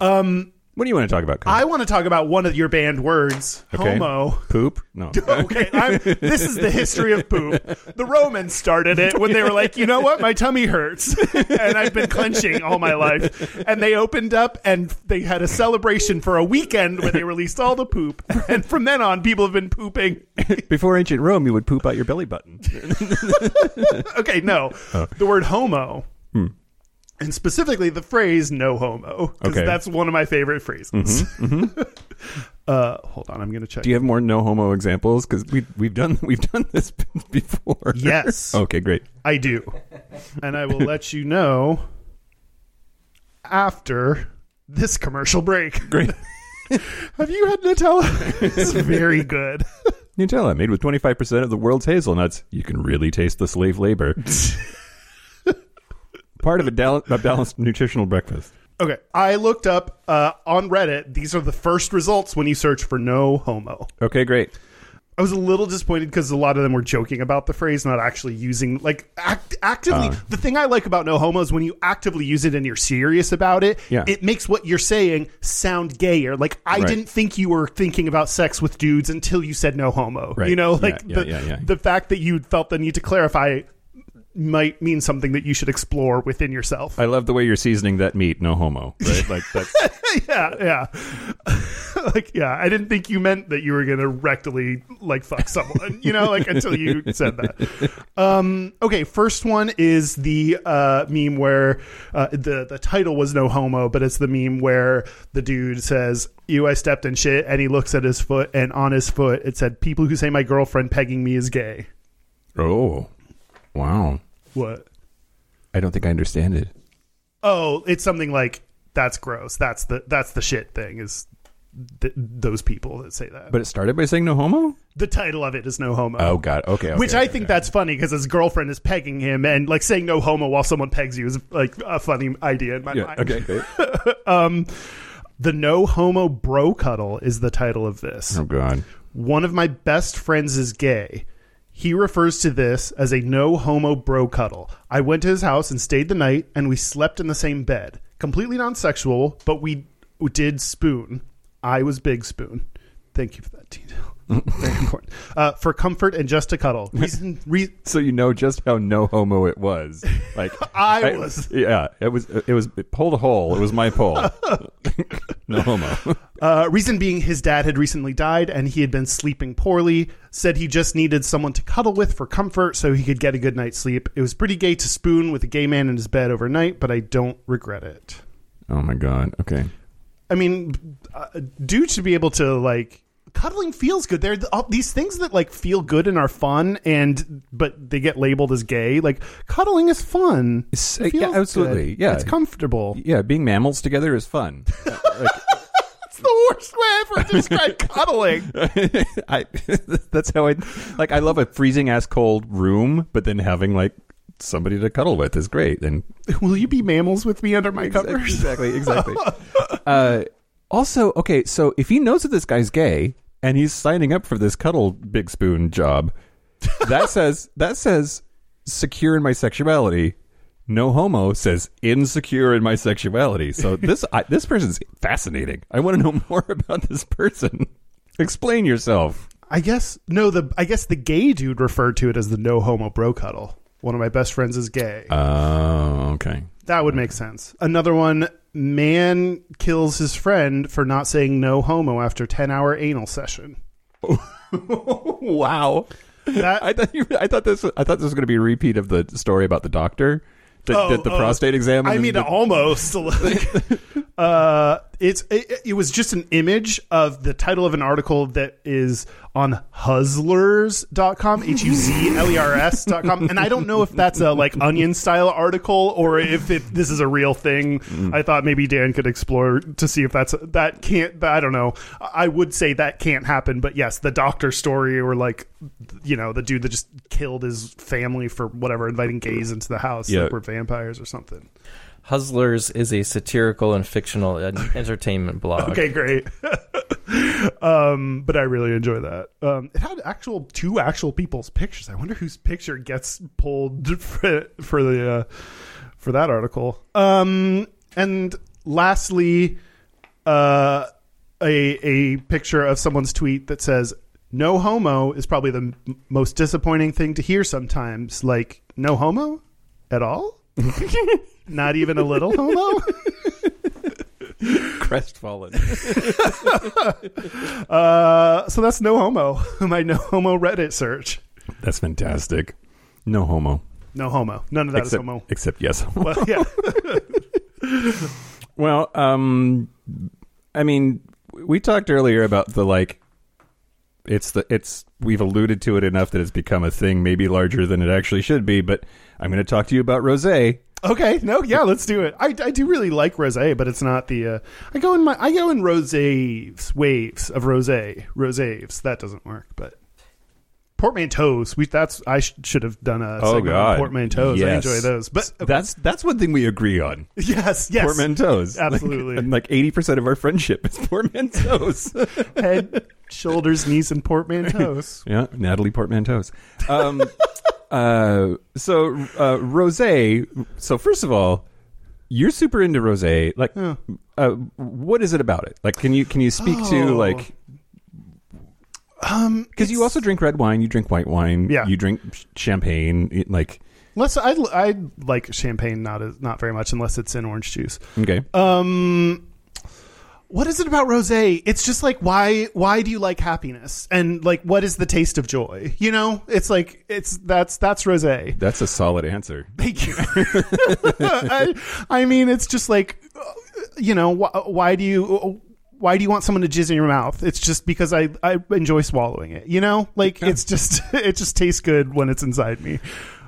Um, What do you want to talk about? I want to talk about one of your banned words, Okay. homo. Poop? No. Okay, I'm, this is the history of poop. The Romans started it when they were like, you know what, my tummy hurts, and I've been clenching all my life. And they opened up and they had a celebration for a weekend where they released all the poop. And from then on, people have been pooping. Before ancient Rome, you would poop out your belly button. Okay, no, oh. the word homo. Hmm. And specifically the phrase "no homo" because Okay. that's one of my favorite phrases. uh, hold on, I'm going to check. Do you have more no homo examples? Because we we've done we've done this before. Yes. okay, great. I do. And I will let you know after this commercial break. Great. Have you had Nutella? it's very good. Nutella, made with 25% of the world's hazelnuts. You can really taste the slave labor. Part of a, dal- a balanced nutritional breakfast. Okay. I looked up uh, on Reddit. These are the first results when you search for no homo. Okay, great. I was a little disappointed because a lot of them were joking about the phrase, not actually using like act, actively. Uh. the thing I like about no homo is when you actively use it and you're serious about it. Yeah. it makes what you're saying sound gayer. Like I Right. didn't think you were thinking about sex with dudes until you said no homo. Right. You know, like yeah, the yeah, yeah. the fact that you felt the need to clarify might mean something that you should explore within yourself. I love the way you're seasoning that meat. No homo. Right? Like that's yeah, yeah. like, yeah, I didn't think you meant that you were gonna rectally like fuck someone, you know, like until you said that. Um, okay, first one is the uh, meme where uh, the the title was no homo, but it's the meme where the dude says, "You, I stepped in shit," and he looks at his foot, and on his foot it said, "People who say my girlfriend pegging me is gay." oh, wow. What? I don't think I understand it. Oh, it's something like that's gross. That's the that's the shit thing is. Th- those people that say that, But it started by saying no homo. the title of it is no homo. Oh God. Okay. okay Which I okay, think okay. that's funny because his girlfriend is pegging him, and like saying no homo while someone pegs you is like a funny idea in my Yeah. mind. Okay. okay. Um, the no homo bro cuddle is the title of this. oh God. One of my best friends is gay. He refers to this as a no homo bro cuddle. I went to his house and stayed the night, and we slept in the same bed. Completely non sexual, but we did spoon. I was big spoon. Thank you for that detail. Very important. Uh, for comfort and just to cuddle. Reason, re- So you know just how no homo it was. Like I was. Yeah. It was. It was. It pulled a hole. It was my pull. no homo. Uh, reason being, his dad had recently died and he had been sleeping poorly. Said he just needed someone to cuddle with for comfort so he could get a good night's sleep. It was pretty gay to spoon with a gay man in his bed overnight, but I don't regret it. Oh my God. Okay. I mean, uh, dudes should be able to like cuddling feels good. There, all these things that like feel good and are fun, and but they get labeled as gay. Like cuddling is fun. It yeah, absolutely. good. Yeah. it's comfortable. Yeah. Being mammals together is fun. It's the worst way ever to describe cuddling. I. That's how I. Like. I love a freezing ass cold room, but then having like somebody to cuddle with is great. And Will you be mammals with me under my covers? Exactly, exactly. uh, also, okay, so if he knows that this guy's gay and he's signing up for this cuddle big spoon job, that says that says secure in my sexuality. No homo says insecure in my sexuality. So this I, this person's fascinating. I want to know more about this person. Explain yourself. I guess no. The I guess the gay dude referred to it as the no homo bro cuddle. One of my best friends is gay. Oh, okay. that would make sense. Another one: man kills his friend for not saying no homo after ten hour anal session. Wow. That I thought you, I thought this I thought this was going to be a repeat of the story about the doctor that Oh, the oh. prostate exam. I mean, the- almost. Like, uh, it's it, it was just an image of the title of an article that is on Huzlers.com, H U Z L E R S.com. And I don't know if that's a like onion style article or if it, this is a real thing. Mm. I thought maybe Dan could explore to see if that's that can't. I don't know. I would say that can't happen, but yes, the doctor story or like you know the dude that just killed his family for whatever inviting gays into the house Yeah. like we're vampires or something. Huzlers is a satirical and fictional entertainment blog. Okay, great. um, but I really enjoy that. Um, it had actual two actual people's pictures. I wonder whose picture gets pulled for, for the uh, for that article. Um, and lastly, uh, a a picture of someone's tweet that says "No homo" is probably the m- most disappointing thing to hear sometimes. Like no homo at all. Not even a little homo. crestfallen. Uh, so that's no homo. My no homo Reddit search. That's fantastic. No homo. No homo. None of that is except, homo. except yes. Well, yeah. well, um, I mean, we talked earlier about the like. It's the it's we've alluded to it enough that it's become a thing, maybe larger than it actually should be. But I'm going to talk to you about rosé. Okay. No. Yeah. Let's do it. I, I do really like rosé, but it's not the. Uh, I go in my I go in rosés waves of rosé rosés. That doesn't work, but portmanteaus. We that's I sh- should have done a Oh, God. portmanteaus. I enjoy those. But That's that's one thing we agree on. yes, yes, Portmanteaus. Absolutely. Like, and like 80% of our friendship is portmanteaus. head, shoulders, knees, and portmanteaus. yeah, Natalie Portmanteaus. Um, uh, so, uh, Rose. So, first of all, you're super into Rose. Like, Yeah. uh, what is it about it? Like, can you can you speak Oh. to like Um, because you also drink red wine, you drink white wine, Yeah. you drink champagne. Like, Unless I I like champagne not as, not very much unless it's in orange juice. okay, Um what is it about rosé? It's just like why why do you like happiness? And like what is the taste of joy? You know? It's like it's that's that's rosé. that's a solid answer. Thank you. I, I mean, it's just like, uh, you know, wh- why do you why do you want someone to jizz in your mouth? It's just because I I enjoy swallowing it. You know, like it's just it just tastes good when it's inside me.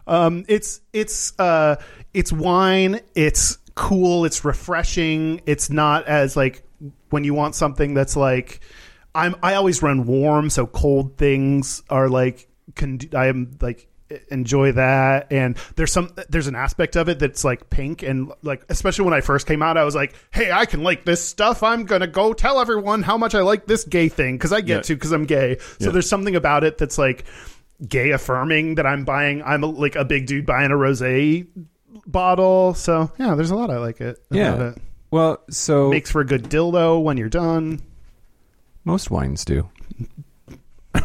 Um, it's it's uh it's wine. It's cool. It's refreshing. It's not as like when you want something that's like. I'm I always run warm, so cold things are like con- I am like enjoy that and there's some there's an aspect of it that's like pink and like especially when I first came out I was like hey I can like this stuff I'm gonna go tell everyone how much I like this gay thing because I get Yeah. to because I'm gay so there's something about it that's like gay affirming that I'm buying I'm a, like a big dude buying a rosé bottle so yeah there's a lot I like it about Yeah. it. Well, so makes for a good dildo when you're done most wines do.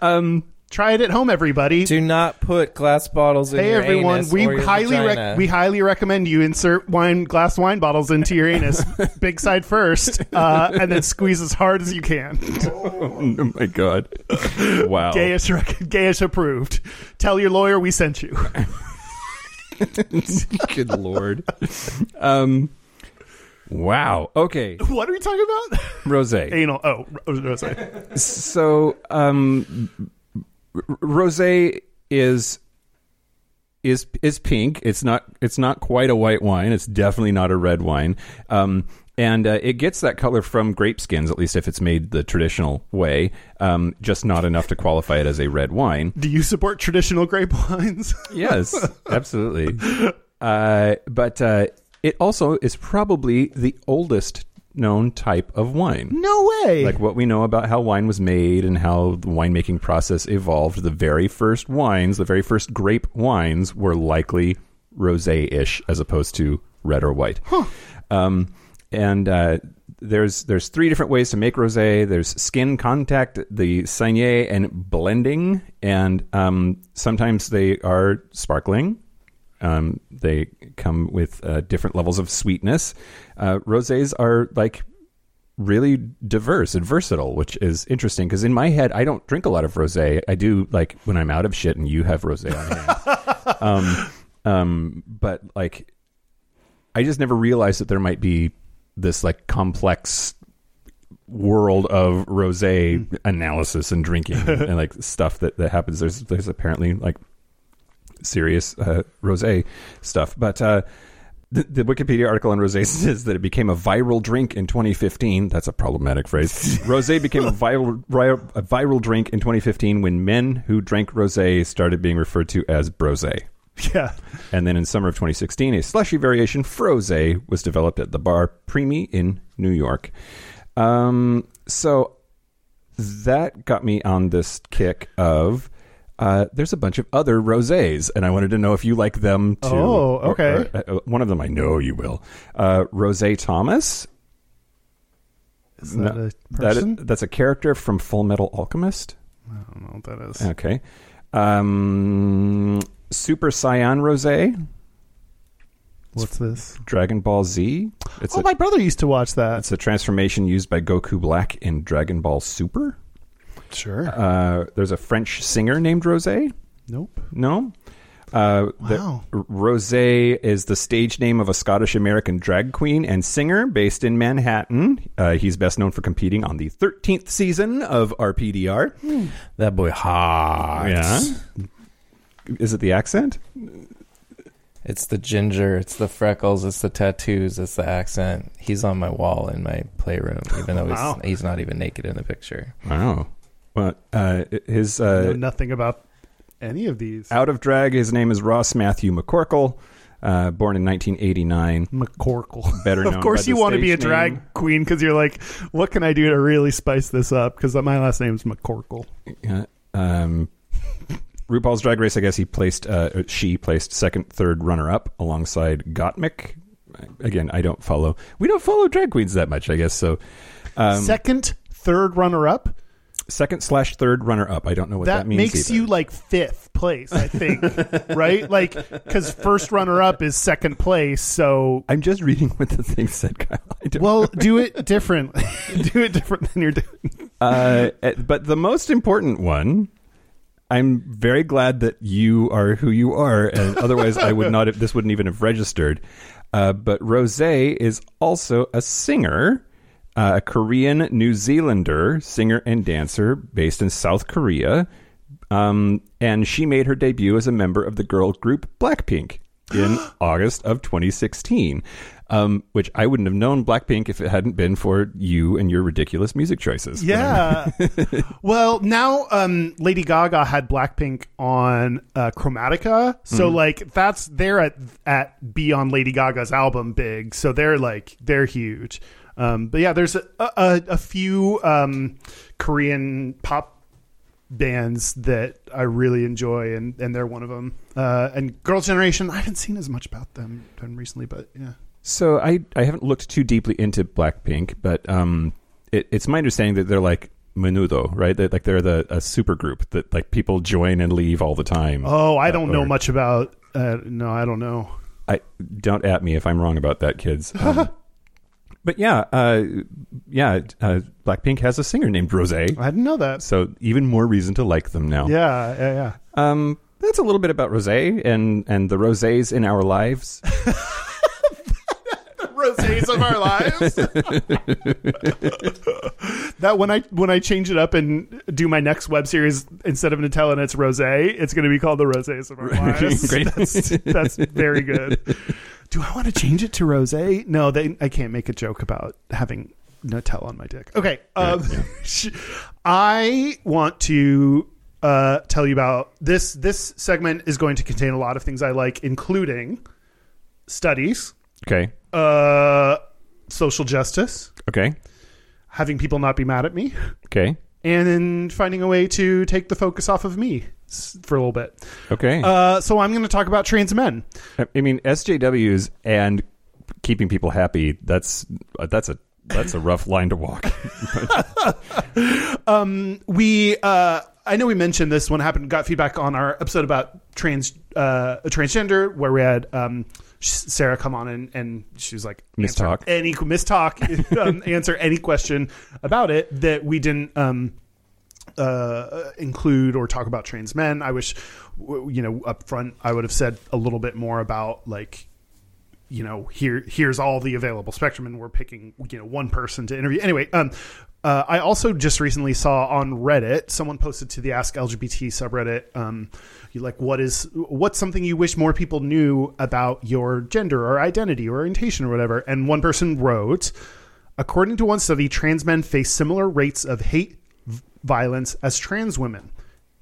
um, try it at home everybody Do not put glass bottles in Hey your everyone, anus we or your highly vagina. rec- we highly recommend you insert wine glass wine bottles into your anus, big side first, uh, and then squeeze as hard as you can. oh my god, wow. Gayish, rec- gayish approved. Tell your lawyer we sent you. Good lord. Um, wow. Okay, what are we talking about? rose. Anal. Oh, rosé. So, um, rose is is is pink. It's not it's not quite a white wine. It's definitely not a red wine. Um, and uh, it gets that color from grape skins, at least if it's made the traditional way. Um, just not enough to qualify it as a red wine. Do you support traditional grape wines? Yes, absolutely. Uh, but uh, it also is probably the oldest known type of wine. no way. Like what we know about how wine was made and how the winemaking process evolved, the very first wines, the very first grape wines were likely rosé-ish as opposed to red or white. Um, and uh, there's there's three different ways to make rosé. There's skin contact, the saignée, and blending. And um, sometimes they are sparkling. Um, they come with uh, different levels of sweetness. Uh, rosés are like really diverse and versatile, which is interesting because in my head, I don't drink a lot of rosé. I do like when I'm out of shit and you have rosé on hand. um, um, but like, I just never realized that there might be this like complex world of rosé analysis and drinking and, and, like stuff that, that happens. There's there's apparently like serious uh, rosé stuff, but. Uh, the, the Wikipedia article on rosé says that it became a viral drink in 2015. That's a problematic phrase. rosé became a viral a viral drink in 2015 when men who drank rosé started being referred to as brosé. yeah. And then in summer of 2016, a slushy variation, Frosé, was developed at the bar Primi in New York. Um, so that got me on this kick of uh, there's a bunch of other rosés, and I wanted to know if you like them too. Oh, okay. or, uh, one of them I know you will. Uh, Rosé Thomas. Is that No, a that- person? that's a character from Full Metal Alchemist. I don't know what that is. Okay. Um, Super Saiyan Rosé. What's this? Dragon Ball Z. It's oh, a my brother used to watch that. it's a transformation used by Goku Black in Dragon Ball Super. Sure. Uh, there's a French singer named Rosé. nope. No. Uh, the- Wow. Rosé is the stage name of a Scottish American drag queen and singer based in Manhattan. Uh, he's best known for competing on the 13th season of RPDR. that boy hot. Yeah. Is it the accent? It's the ginger, it's the freckles, it's the tattoos, it's the accent. He's on my wall in my playroom, even though he's, Wow. he's not even naked in the picture. Wow. Well, uh, his I know uh, nothing about any of these. out of drag. His name is Ross Matthew McCorkle, uh, born in 1989. McCorkle. Better known of course, by you want to be a drag name. queen because you're like, what can I do to really spice this up? Because my last name's McCorkle. Yeah. Um, RuPaul's Drag Race, I guess he placed, uh, she placed second, third runner up alongside Gottmik. Again, I don't follow. We don't follow drag queens that much, I guess. So, um, Second, third runner up. second slash third runner up. I don't know what that, means. That, means. makes either. you like fifth place, I think. right? Like, because first runner up is second place. So, I'm just reading what the thing said, Kyle. Well, do it different. do it different than you're doing. Uh, eh, but the most important one, I'm very glad that you are who you are, and otherwise I would not. Have, this wouldn't even have registered. Uh, but Rose is also a singer, uh, a Korean New Zealander singer and dancer based in South Korea, um, and she made her debut as a member of the girl group Blackpink in August of 2016. Um, which I wouldn't have known Blackpink if it hadn't been for you and your ridiculous music choices. Yeah. well, now um, Lady Gaga had Blackpink on uh, Chromatica, so like that's they're at at be on Lady Gaga's album big, so they're like they're huge. Um, but yeah, there's a a, a few um, Korean pop bands that I really enjoy, and and they're one of them. Uh, and Girls' Generation, I haven't seen as much about them them recently, but yeah. So I I haven't looked too deeply into Blackpink, but um, it, it's my understanding that they're like Menudo, right? That like they're the a super group that like people join and leave all the time. Oh, I don't know or- much about. Uh, no, I don't know. I don't at me if I'm wrong about that, kids. Um, but yeah, uh, yeah, uh, Blackpink has a singer named Rose, I didn't know that. so even more reason to like them now. Yeah, yeah, yeah. Um, that's a little bit about Rose and and the roses in our lives. roses of our lives. that when I when I change it up and do my next web series instead of Nutella and it's rose, it's going to be called the roses of our lives. Great. That's, that's very good. Do I want to change it to rose? No, they, I can't make a joke about having Nutella on my dick. Okay, um, I want to uh, tell you about this. This segment is going to contain a lot of things I like, including studies Okay, uh, social justice, okay, having people not be mad at me, okay, and then finding a way to take the focus off of me s- for a little bit. okay. Uh, so I'm going to talk about trans men. I- I mean, SJWs and keeping people happy. That's uh, that's a that's a rough line to walk. Um we, uh, I know we mentioned this when it happened. Got feedback on our episode about trans, uh, transgender, where we had um, Sarah come on and, and she was like, Mistalk. any mistalk, um, answer any question about it that we didn't. Um, uh, include or talk about trans men. I wish, you know, up front, I would have said a little bit more about like, you know, here here's all the available spectrum, and we're picking you know one person to interview. Anyway, um, uh, I also just recently saw on Reddit someone posted to the Ask LGBT subreddit, um, you like what is what's something you wish more people knew about your gender or identity or orientation or whatever, and one person wrote. According to one study, trans men face similar rates of hate v- violence as trans women.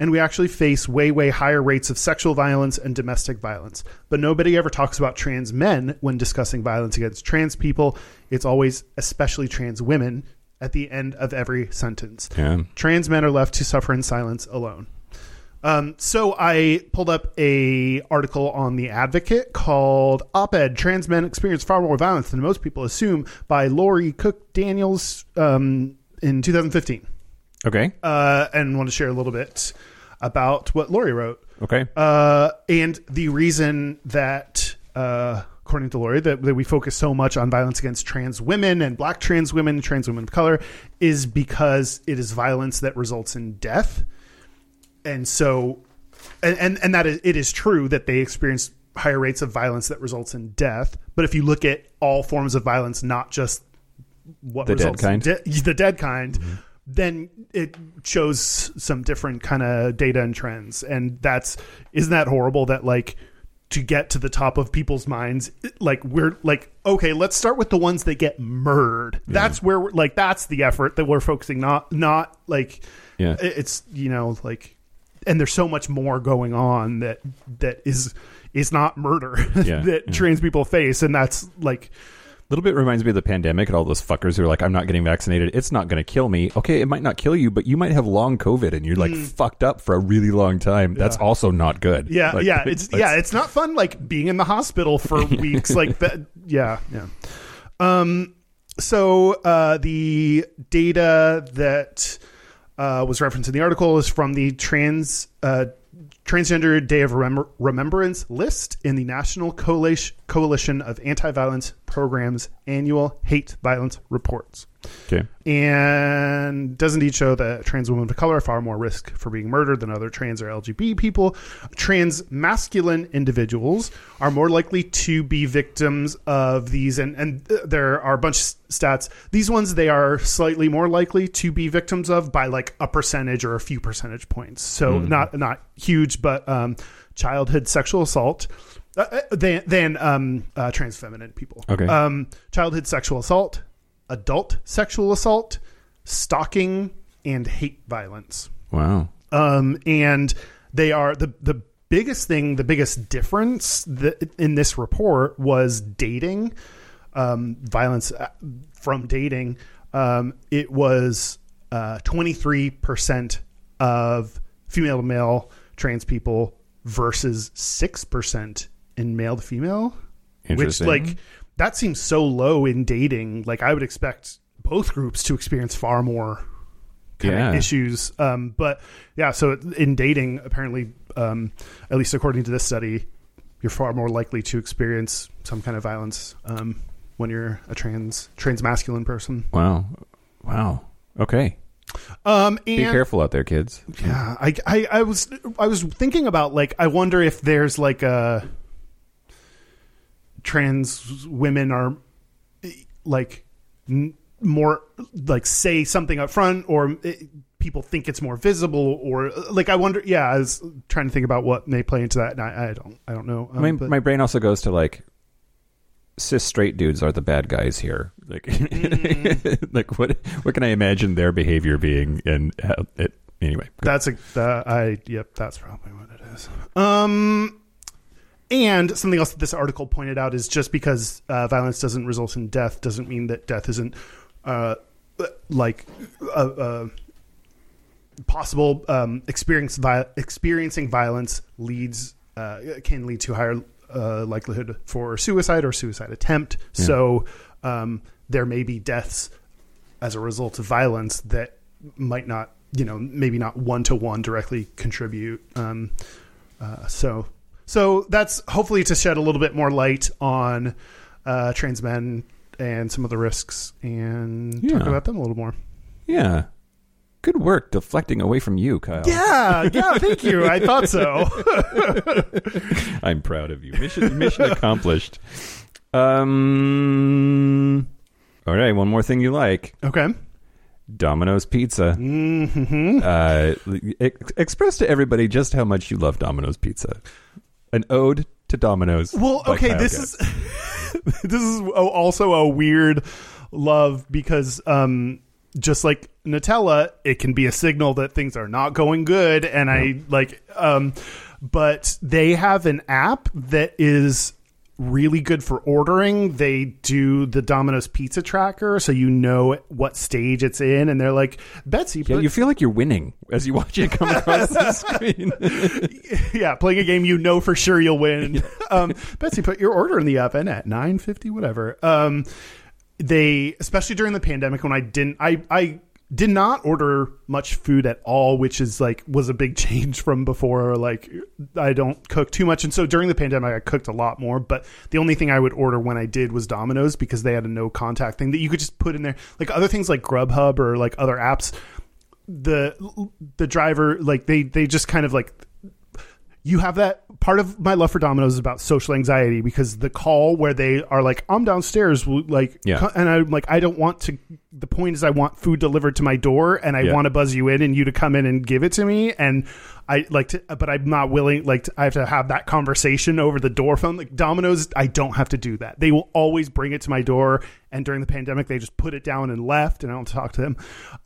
And we actually face way, way higher rates of sexual violence and domestic violence. But nobody ever talks about trans men when discussing violence against trans people. It's always, especially trans women, at the end of every sentence. Yeah. Trans men are left to suffer in silence alone. Um, so I pulled up a article on the Advocate called "Op-ed: Trans Men Experience Far More Violence Than Most People Assume" by Loree Cook Daniels um, in 2015, Okay, uh, and want to share a little bit about what Loree wrote. okay, Uh, and the reason that, uh, according to Loree, that, that we focus so much on violence against trans women and black trans women trans women of color is because it is violence that results in death. And so, and, and, and that is, it is true that they experience higher rates of violence that results in death. But if you look at all forms of violence, not just what The dead kind? in de- the dead kind, then it shows some different kind of data and trends. And that's isn't that horrible that like to get to the top of people's minds like we're like okay let's start with the ones that get murdered that's where we're like that's the effort that we're focusing not not like Yeah. it's you know like and there's so much more going on that that is is not murder Yeah, that yeah. trans people face and that's like little bit reminds me of the pandemic and all those fuckers who are like, I'm not getting vaccinated. It's not going to kill me. Okay, it might not kill you, but you might have long COVID and you're like fucked up for a really long time. That's also not good. Mm. yeah Like, yeah it's yeah it's not fun like being in the hospital for weeks like that yeah yeah um so uh the data that uh was referenced in the article is from the trans uh transgender day of Remem- remembrance list in the national coalition of anti-violence programs annual hate violence reports Okay. and does indeed show that trans women of color are far more risk for being murdered than other trans or LGBT people. Trans masculine individuals are more likely to be victims of these, and, and there are a bunch of stats. These ones they are slightly more likely to be victims of by like a percentage or a few percentage points. So not not huge, but um, childhood sexual assault. Uh, uh, than than um, uh, trans feminine people. Okay. Um, childhood sexual assault, adult sexual assault, stalking, and hate violence. Wow. Um, and they are the the biggest thing, the biggest difference that, in this report was dating, um, violence uh, from dating. Um, it was twenty three percent of female to male trans people versus six percent in male to female which Interesting. like that seems so low in dating like i would expect both groups to experience far more kind Yeah. of issues um but yeah so in dating apparently um at least according to this study you're far more likely to experience some kind of violence um when you're a trans trans masculine person Wow. Wow. Okay. um and Be careful out there, kids. yeah I, I i was i was thinking about like i wonder if there's like a trans women are like n- more like say something up front or it, people think it's more visible or like i wonder yeah i was trying to think about what may play into that and i, I don't i don't know I mean, Um, but- my brain also goes to like cis straight dudes are the bad guys here. Like, Mm. like what what can I imagine their behavior being? And how it anyway. go. That's a that I yep, that's probably what it is. Um and something else that this article pointed out is just because uh, violence doesn't result in death doesn't mean that death isn't uh, like uh, uh, possible. Um, experience vi- experiencing violence leads uh, can lead to higher uh, likelihood for suicide or suicide attempt. So um, there may be deaths as a result of violence that might not, you know, maybe not one to one directly contribute. Um, uh, so, so that's hopefully to shed a little bit more light on uh, trans men and some of the risks and talk about them a little more. Yeah. Good work deflecting away from you, Kyle. Yeah, yeah, thank you. I thought so. I'm proud of you. Mission mission accomplished. Um. All right, one more thing you like. Okay. Domino's Pizza. Mm-hmm. Uh, ex- express to everybody just how much you love Domino's Pizza. An ode to Domino's. Well, okay, Kyle this is this is also a weird love because um just like Nutella, it can be a signal that things are not going good and I like um but they have an app that is really good for ordering. They do the Domino's pizza tracker so you know what stage it's in and they're like, "Betsy, Yeah, you feel like you're winning as you watch it come across the screen. yeah, playing a game you know for sure you'll win. um, Betsy, put your order in the oven at nine fifty, whatever. Um, they, especially during the pandemic when I didn't, I, I did not order much food at all, which is like was a big change from before. Like I don't cook too much, and so during the pandemic I cooked a lot more. But the only thing I would order when I did was Domino's because they had a no contact thing that you could just put in there. Like other things like Grubhub or like other apps, the the driver like they they just kind of like you have that part of my love for Domino's is about social anxiety because the call where they are like, I'm downstairs, will- like, Yeah. and I'm like, I don't want to. The point is, I want food delivered to my door, and I Yeah. want to buzz you in and you to come in and give it to me, and I like to, but I'm not willing. Like, to, I have to have that conversation over the door phone. Like Domino's, I don't have to do that. They will always bring it to my door, and during the pandemic, they just put it down and left, and I don't talk to them.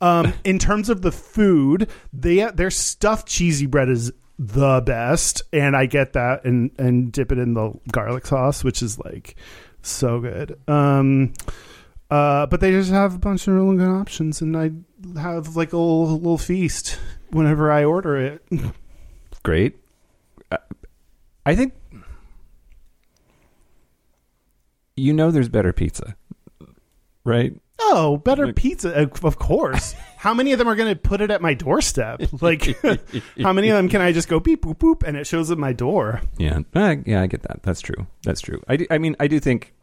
Um, in terms of the food, they their stuffed cheesy bread is the best and i get that and and dip it in the garlic sauce which is like so good um uh but they just have a bunch of really good options and i have like a little, little feast whenever i order it Great. Uh, I think you know there's better pizza, right? oh better pizza of of course how many of them are going to put it at my doorstep like how many of them can i just go beep boop boop and it shows at my door Yeah, uh, yeah, I get that. That's true. That's true. I, do, I mean, I do think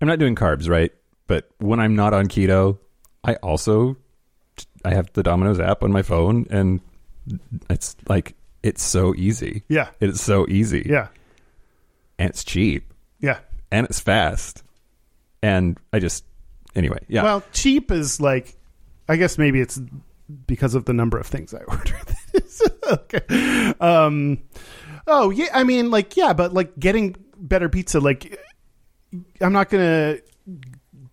I'm not doing carbs, right? But when I'm not on keto, I also I have the Domino's app on my phone, and it's like it's so easy. yeah It's so easy. yeah and it's cheap, yeah and it's fast, and I just anyway. Yeah, Well, cheap is like, I guess maybe it's because of the number of things I order. okay. Um. Oh yeah, I mean, like yeah, but like getting better pizza, like I'm not gonna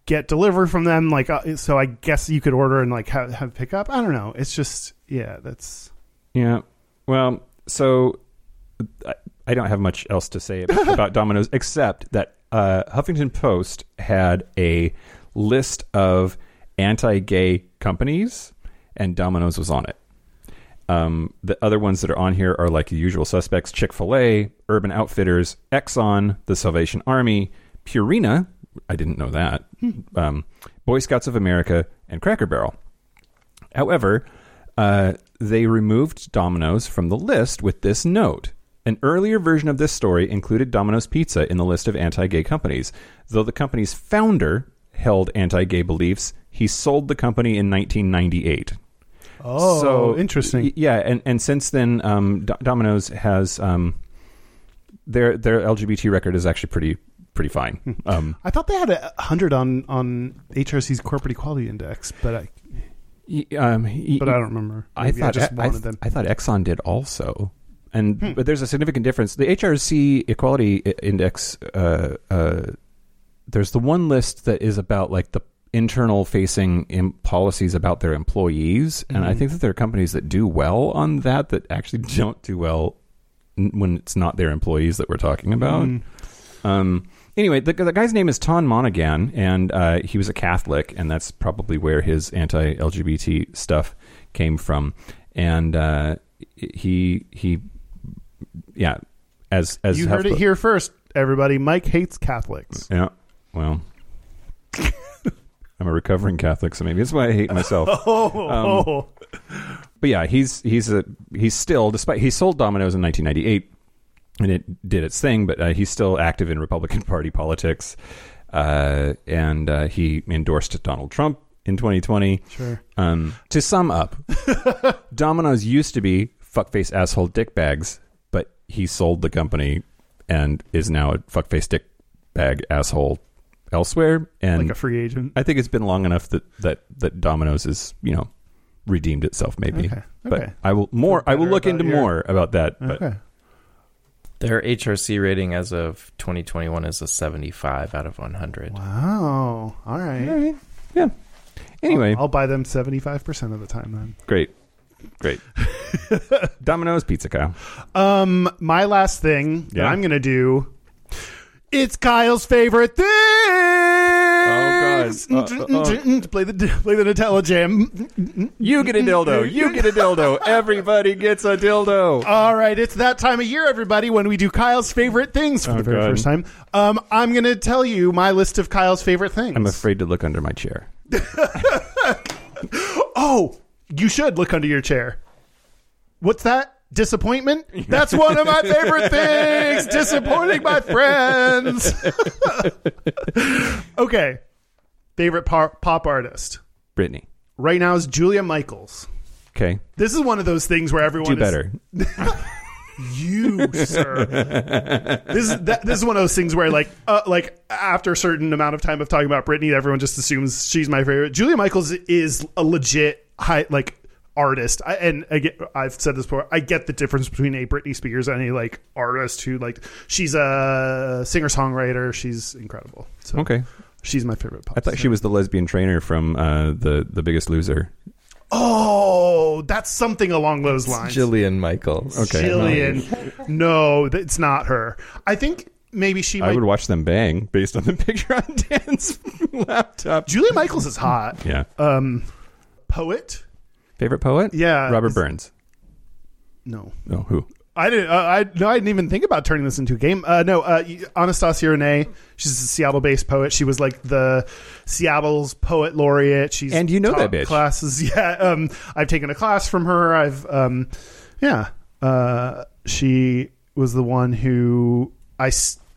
get delivered from them. Like, uh, so I guess you could order and like have, have pick up. I don't know. It's just yeah, that's Yeah. Well, so I, I don't have much else to say about, about Domino's except that uh, Huffington Post had a list of anti-gay companies, and Domino's was on it. Um, the other ones that are on here are like the usual suspects: Chick Fil A, Urban Outfitters, Exxon, the Salvation Army, Purina. I didn't know that. Um, Boy Scouts of America, and Cracker Barrel. However, uh, they removed Domino's from the list with this note. An earlier version of this story included Domino's Pizza in the list of anti gay companies. Though the company's founder held anti gay beliefs, he sold the company in 1998. oh so interesting. Yeah, and, and since then, um, Do- Domino's has um, their their LGBT record is actually pretty pretty fine. Um, I thought they had a hundred on on HRC's corporate equality index, but I um, but I don't remember. I Maybe thought just I, wanted them. I thought Exxon did also, and Hmm. but there's a significant difference. The HRC Equality I- Index, uh, uh, there's the one list that is about like the internal facing im- policies about their employees, and Hmm. I think that there are companies that do well on that that actually don't do well n- when it's not their employees that we're talking about. Hmm. Um, anyway, the, the guy's name is Tom Monaghan, and uh, he was a Catholic, and that's probably where his anti-LGBT stuff came from. And uh, he he, yeah, as as You heard it here first, everybody. Mike hates Catholics. Yeah, well, I'm a recovering Catholic, so maybe that's why I hate myself. Oh, but yeah, he's he's a he's still despite he sold Domino's in 1998 and it did its thing, but uh, he's still active in Republican Party politics, uh, and uh, he endorsed Donald Trump in 2020. Sure. Um, to sum up, Domino's used to be fuckface asshole dickbags, but he sold the company and is now a fuckface dickbag asshole elsewhere. And like a free agent. I think it's been long enough that that that Domino's is you know redeemed itself maybe. Okay, But okay. I will more. I will look into your- more about that. But Their HRC rating as of 2021 is a 75 out of 100. Wow. All right. yeah. Anyway, I'll, I'll buy them seventy five percent of the time then. great, great. Domino's Pizza Kyle. Um, my last thing that I'm gonna do. It's Kyle's favorite thing. God. Uh, uh, play the play the Nutella jam. You get a dildo. You get a dildo. Everybody gets a dildo. All right, it's that time of year, everybody, when we do Kyle's favorite things for Oh, the very God. first time. Um, I'm gonna tell you my list of Kyle's favorite things. I'm afraid to look under my chair. Oh, you should look under your chair. What's that? Disappointment? That's one of my favorite things. Disappointing my friends. okay. Favorite par- pop artist Britney. right now is Julia Michaels. Okay, This is one of those things where everyone do is- better. you sir this is that, this is one of those things where like uh, like after a certain amount of time of talking about Britney everyone just assumes she's my favorite Julia Michaels is a legit high like artist I, and I get, I've said this before I get the difference between a Britney Spears and a like artist who like she's a singer songwriter she's incredible so Okay, she's my favorite pop I thought she was the lesbian trainer from uh, the the Biggest Loser. oh that's something along those lines Jillian Michaels. Okay. Jillian no it's not her I think maybe she I would watch them bang based on the picture on Dan's laptop. Julia Michaels is hot. Yeah. Um, poet? Favorite poet? Yeah. Robert Burns. No, No, who? I didn't. Uh, I no, I didn't even think about turning this into a game. Uh, no, uh, Anastacia-Renee. She's a Seattle-based poet. She was like the Seattle's poet laureate. She's And you know that bitch. Classes. Yeah. Um, I've taken a class from her. I've um, yeah. Uh, she was the one who I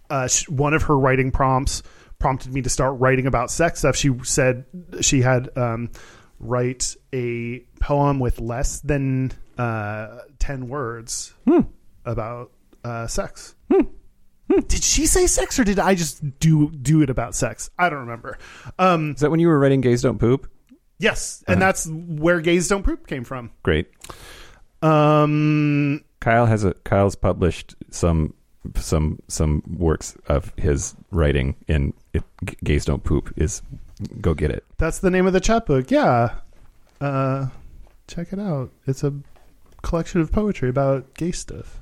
uh, sh- one of her writing prompts prompted me to start writing about sex stuff. She said she had um, write a poem with less than uh, ten words about uh, sex. Did she say sex or did I just do do it about sex? I don't remember. Um, Is that when you were writing Gays Don't Poop? yes, and that's where gays don't poop came from. Great. Um, Kyle has a Kyle's published some some some works of his writing in it, Gays Don't Poop is go get it. that's the name of the chapbook. Yeah, uh, check it out. It's a collection of poetry about gay stuff.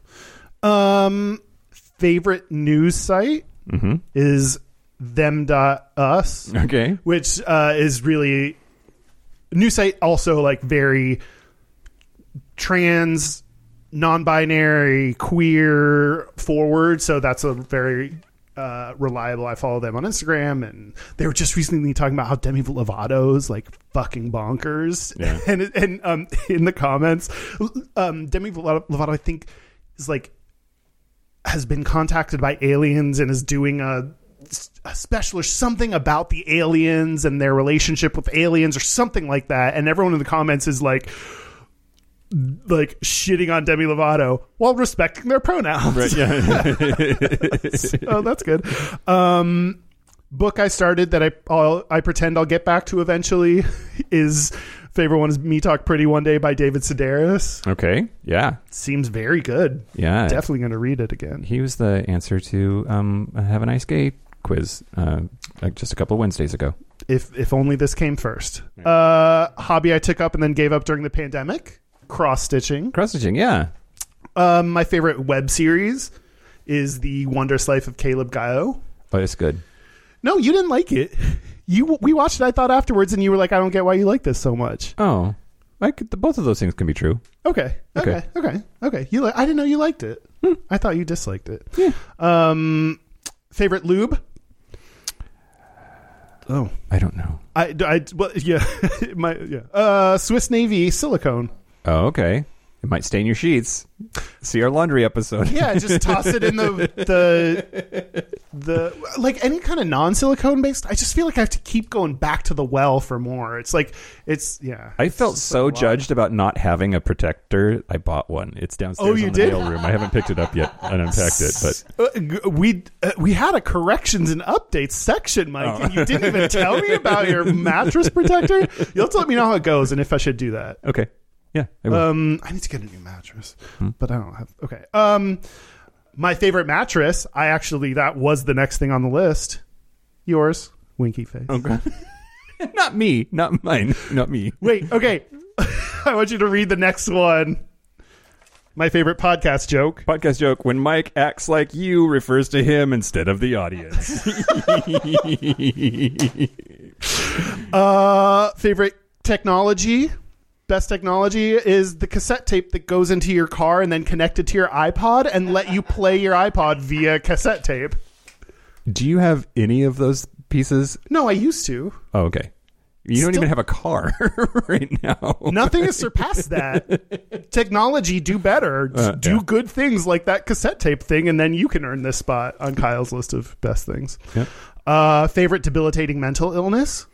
Um, favorite news site Mm-hmm. is them.us. Okay. which uh, is really news site also like very trans non-binary queer forward so that's a very uh, reliable i follow them on instagram and they were just recently talking about how demi lovato's like fucking bonkers Yeah. and and um in the comments um demi lovato, lovato i think is like has been contacted by aliens and is doing a, a special or something about the aliens and their relationship with aliens or something like that. And everyone in the comments is like, like shitting on Demi Lovato while respecting their pronouns. Right. Yeah. oh, that's good. Um, book I started that I I'll, I pretend I'll get back to eventually is favorite one is Me Talk Pretty One Day by David Sedaris. okay. Yeah. Seems very good. Yeah. Definitely going to read it again. He was the answer to um, Have a Nice Gay quiz uh, like just a couple Wednesdays ago. if if only this came first. Uh, hobby I took up and then gave up during the pandemic. Cross stitching. Cross stitching. Yeah. Um, my favorite web series is the Wondrous Life of Caleb Gallo. Oh, it's good. No, you didn't like it. You we watched it. I thought afterwards, and you were like, "I don't get why you like this so much." Oh, I could, both of those things can be true. Okay, okay, Okay. okay, okay. You, li- I didn't know you liked it. I thought you disliked it. Um, favorite lube. Oh, I don't know. I, I well, yeah, my yeah. Uh, Swiss Navy silicone. Oh, okay. It might stain your sheets. See our laundry episode. Yeah, just toss it in the the the like any kind of non-silicone based. I just feel like I have to keep going back to the well for more. It's like it's yeah. I felt so judged about not having a protector. I bought one. It's downstairs Oh, you in the did? mail room. I haven't picked it up yet and unpacked it, but Uh, we uh, we had a corrections and updates section, Mike, and you didn't even tell me about your mattress protector. You'll let me know how it goes and if I should do that. okay. Yeah, I will. Um, I need to get a new mattress, but I don't have. Okay. Um, my favorite mattress. I actually that was the next thing on the list. Yours, Winky Face. okay. not me. Not mine. Not me. Wait. Okay. I want you to read the next one. My favorite podcast joke. Podcast joke when Mike acts like you refers to him instead of the audience. Uh, favorite technology. Best technology is the cassette tape that goes into your car and then connected to your iPod and let you play your iPod via cassette tape. Do you have any of those pieces? No, I used to. Oh, okay. You don't even have a car right now. Nothing has surpassed that. Technology, do better. Uh, do yeah. good things like that cassette tape thing, and then you can earn this spot on Kyle's list of best things. Uh, favorite debilitating mental illness?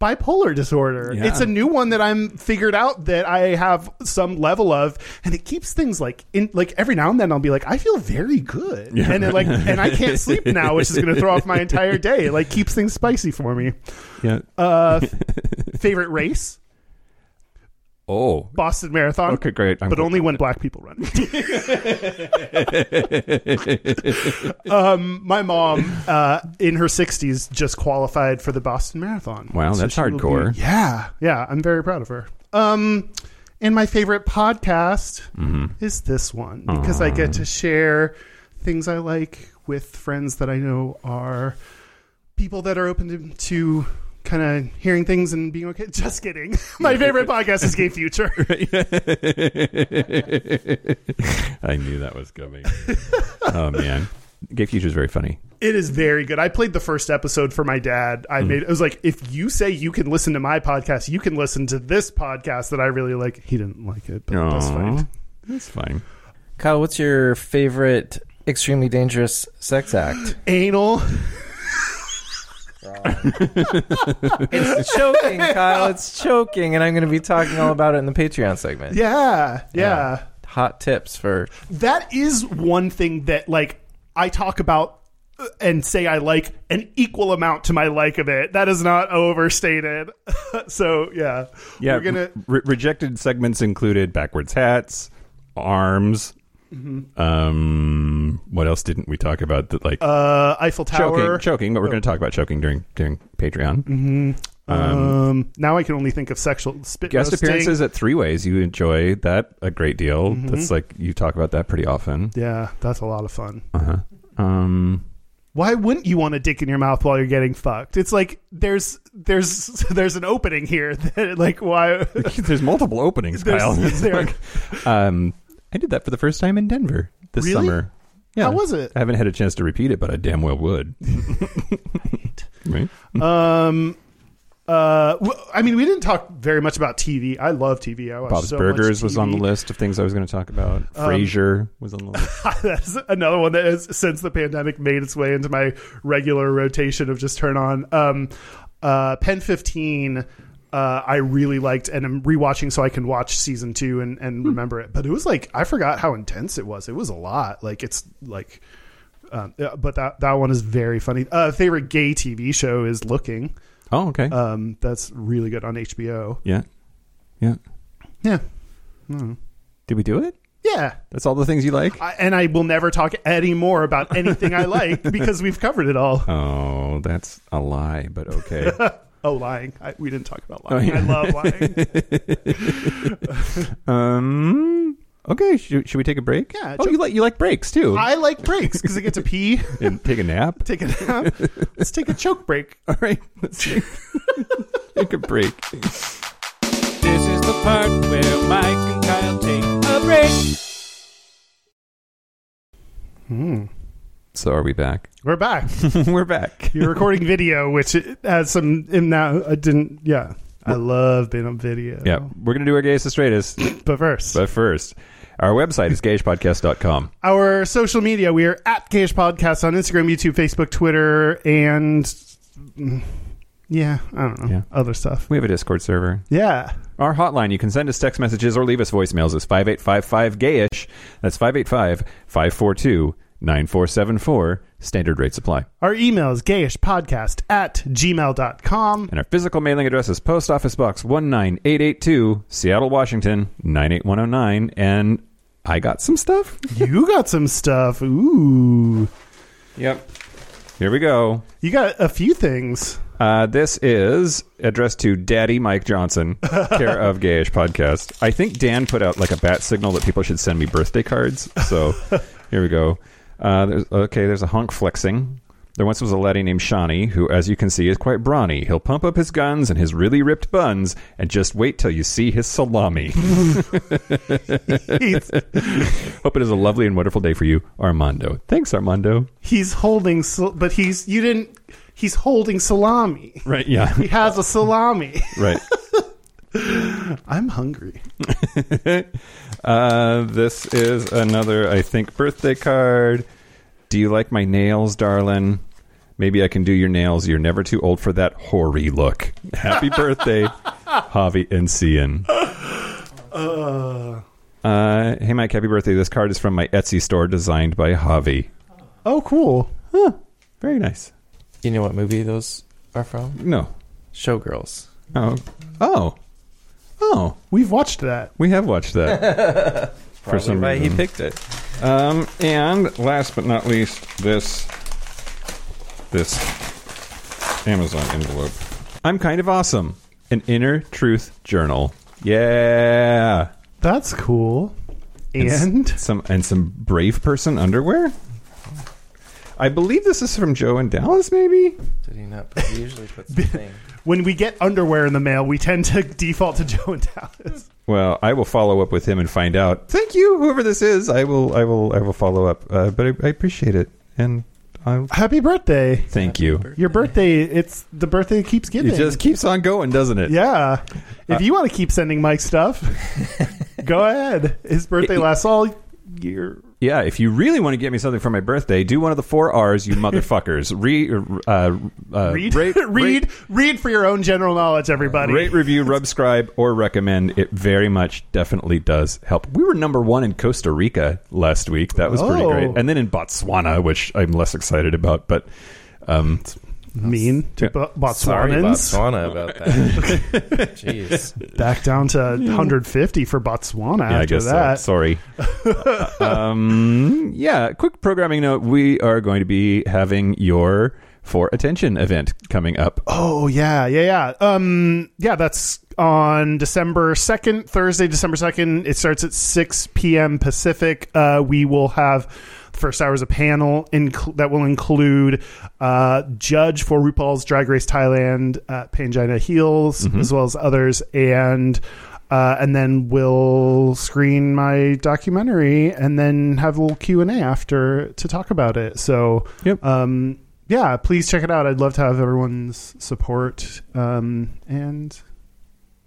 Bipolar disorder. Yeah. It's a new one that I'm figured out that I have some level of, and it keeps things like in like every now and then I'll be like, I feel very good, and it, like, and I can't sleep now, which is going to throw off my entire day. It like keeps things spicy for me. Yeah. Uh, favorite race, oh. Boston Marathon. Okay, great. I'm But only when black people run. um, my mom, uh, in her 60s, just qualified for the Boston Marathon. Wow, that's hardcore. be- yeah, yeah, I'm very proud of her. Um, and my favorite podcast Mm-hmm. is this one because I get to share things I like with friends that I know are people that are open to, to kind of hearing things and being okay. Just kidding. my favorite podcast is Gay Future. I knew that was coming. oh man, Gay Future is very funny. It is very good. I played the first episode for my dad. I mm. made it was like if you say you can listen to my podcast, you can listen to this podcast that I really like. He didn't like it, but that's fine. That's fine. Kyle, what's your favorite extremely dangerous sex act? Anal. It's choking, Kyle. It's choking, and I'm going to be talking all about it in the Patreon segment. Yeah, yeah. Hot tips for That is one thing that like I talk about uh, and say I like an equal amount to my like of it. That is not overstated. so yeah, Yeah, we're gonna. re- rejected segments included backwards hats, arms. Um, what else didn't we talk about? That like Uh, Eiffel choking, Tower. choking. But we're going to talk about choking during during Patreon. Um, now I can only think of sexual spit Guest roasting. appearances at Three Ways. You enjoy that a great deal. Mm-hmm. That's like you talk about that pretty often. Yeah, that's a lot of fun. Uh-huh. Um, Why wouldn't you want a dick in your mouth while you're getting fucked? It's like there's there's there's an opening here that like why there's multiple openings, There's- Kyle. It's there- like- um, I did that for the first time in Denver this Really? summer. Yeah. How was it? I haven't had a chance to repeat it, but I damn well would. right? um uh w- I mean we didn't talk very much about TV. I love TV. I watch Bob's so Burgers much was on the TV. list of things I was going to talk about. Um, Frasier was on the list. That's another one that has since the pandemic made its way into my regular rotation of just turn on. Um, uh, Pen fifteen. Uh, I really liked, and I'm rewatching so I can watch season two and, and remember it. But it was like I forgot how intense it was. It was a lot. Like it's like, um, but that that one is very funny. Uh, favorite gay TV show is Looking. Oh, okay. Um, that's really good on HBO. yeah. Yeah. Yeah, Did we do it? yeah. That's all the things you like? I, and I will never talk any more about anything I like because we've covered it all. Oh, that's a lie, but okay. Oh, lying. I, we didn't talk about lying. Oh, yeah. I love lying. um. Okay. Should, should we take a break? Yeah, Oh, jo- you like you like breaks too? I like breaks because I get to pee, and take a nap. take a nap. Let's take a choke break. All right. Let's take, take a break. This is the part where Mike and Kyle take a break. So are we back? We're back. We're back. You're recording video, which has some. In now, I didn't. Yeah, I love being on video. Yeah, we're gonna do our gayest straightest, But first, but first, our website is gayishpodcast.com. our social media. We are at Gayish Podcast on Instagram, YouTube, Facebook, Twitter, and mm, yeah, I don't know Yeah. other stuff. We have a Discord server. Yeah. Our hotline, you can send us text messages or leave us voicemails, is 5855 gayish. That's 585 542 9474. Standard rate supply. Our email is gayishpodcast at gmail.com. And our physical mailing address is Post Office Box 19882, Seattle, Washington 98109. And I got some stuff. You got some stuff. Ooh. Yep. Here we go. You got a few things. Uh, this is addressed to Daddy Mike Johnson, care of Gayish Podcast. I think Dan put out like a bat signal that people should send me birthday cards. So here we go. Uh, there's, okay, there's a hunk flexing. There once was a laddie named Shawnee, who, as you can see, is quite brawny. He'll pump up his guns and his really ripped buns, and just wait till you see his salami. He's, Hope it is a lovely and wonderful day for you, Armando. Thanks, Armando. he's holding, sal- but he's, you didn't, he's holding salami. Right? Yeah. He has a salami. Right. I'm hungry. Uh, this is another, I think, birthday card. Do you like my nails, darling? Maybe I can do your nails. You're never too old for that hoary look. Happy birthday, Javi and Cian. Uh, hey, Mike, happy birthday. This card is from my Etsy store designed by Javi. Oh, cool. Very nice. You know what movie those are from? No. Showgirls. Oh. Oh. Oh. We've watched that. We have watched that. Probably some why he reason. picked it. Um, and last but not least, this this Amazon envelope. I'm kind of awesome. An inner truth journal. Yeah. That's cool. And some and some brave person underwear. I believe this is from Joe in Dallas, maybe. Did he not? Put, he usually puts the thing. When we get underwear in the mail, we tend to default to Joe and Dallas. Well, I will follow up with him and find out. Thank you, whoever this is. I will, I will, I will follow up. Uh, but I, I appreciate it, and I Happy birthday. thank you. Your birthday, it's the birthday keeps giving. It just keeps on going, doesn't it? yeah. If you want to keep sending Mike stuff, go ahead. His birthday lasts all year. Yeah, if you really want to get me something for my birthday, do one of the four R's, you motherfuckers. Re, uh, uh, Read, rate, read, read for your own general knowledge, everybody. Rate, review, subscribe, or recommend. It very much definitely does help. We were number one in Costa Rica last week. That was pretty Oh. great. And then in Botswana, which I'm less excited about, but um, mean to Yeah. Bo- Sorry, Botswana, about that. Jeez. Back down to 150 for Botswana yeah, I after guess so. that. Sorry. um, yeah, quick programming note. We are going to be having your For Attention event coming up. Oh yeah, yeah, yeah. Um, yeah, that's on December second, Thursday, December second. It starts at six p.m. Pacific. Uh, we will have first hours a panel inc- that will include uh, judge for RuPaul's Drag Race Thailand, uh, Pangina Heels, as well as others, and. Uh, and then we'll screen my documentary and then have a little q&a after to talk about it so Yep. um, yeah, please check it out. I'd love to have everyone's support. Um, and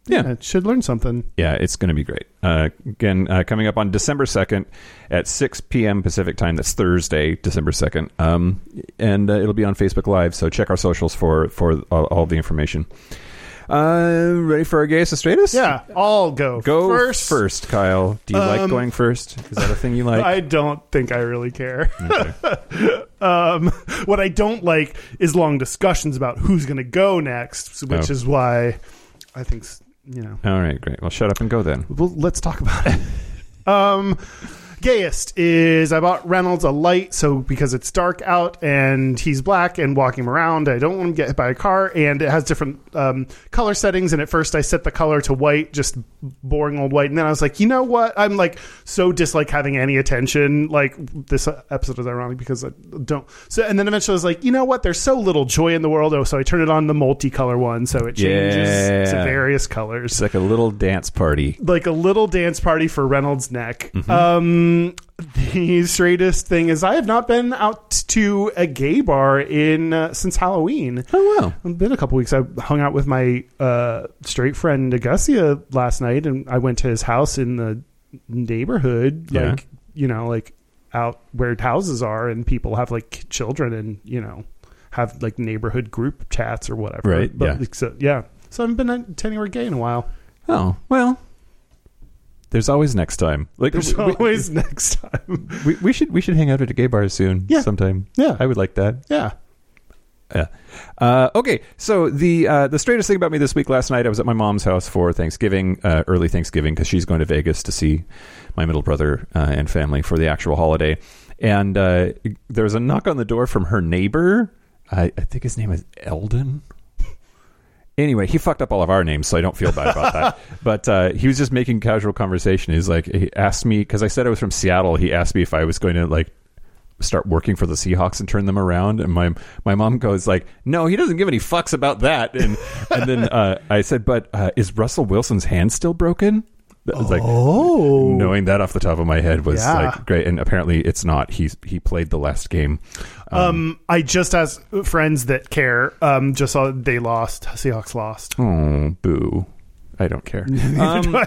Yeah. it should learn something. Yeah, it's going to be great. Uh, again, uh, coming up on December 2nd at 6 p.m. Pacific time. That's Thursday, December 2nd. Um, and uh, it'll be on Facebook Live, so check our socials for, for all, all the information. Uh, ready for our gayest straightest? Yeah, I'll go. Go first. first, Kyle. Do you like Um, going first? Is that a thing you like? I don't think I really care. Okay. Um, what I don't like is long discussions about who's going to go next, which Oh. is why I think you know. All right, great. Well, shut up and go then. Well, let's talk about it. um, gayest is I bought Reynolds a light, so because it's dark out and he's black and walking around, I don't want him to get hit by a car, and it has different um, color settings. And at first, I set the color to white, just boring old white, and then I was like, you know what? I'm like so dislike having any attention. Like this episode is ironic because I don't. So, and then eventually, I was like, you know what? There's so little joy in the world. Oh, so I turned it on the multicolor one, so it changes to various colors It's like a little dance party. like a little dance party for Reynolds' neck. Um, the straightest thing is I have not been out to a gay bar in uh, since Halloween. Oh, wow. It's been a couple weeks. I hung out with my uh, straight friend Augustia last night, and I went to his house in the neighborhood, Yeah. like you know, like out where houses are, and people have like children, and you know, have like neighborhood group chats or whatever. Right, But, yeah. like, so, yeah. So I haven't been to anywhere gay in a while. Oh, well. There's always next time. Like There's we- we- always next time. we, we should we should hang out at a gay bar soon. Yeah. sometime. Yeah. I would like that. Yeah. Yeah. Uh, okay. So the uh, the straightest thing about me this week last night, I was at my mom's house for Thanksgiving, uh, early Thanksgiving, because she's going to Vegas to see my middle brother uh, and family for the actual holiday. And uh, there was a knock on the door from her neighbor. I, I think his name is Eldon. Anyway, he fucked up all of our names, so I don't feel bad about that. But uh, he was just making casual conversation. He's like, he asked me because I said I was from Seattle. He asked me if I was going to like start working for the Seahawks and turn them around. And my my mom goes like, "No, he doesn't give any fucks about that." And and then uh, I said, "But uh, is Russell Wilson's hand still broken?" That was like Oh. knowing that off the top of my head was Yeah. like great. And apparently, it's not. He's he played the last game. Um, I just asked friends that care. Um, just saw they lost. Seahawks lost. Oh, boo! I don't care. Um,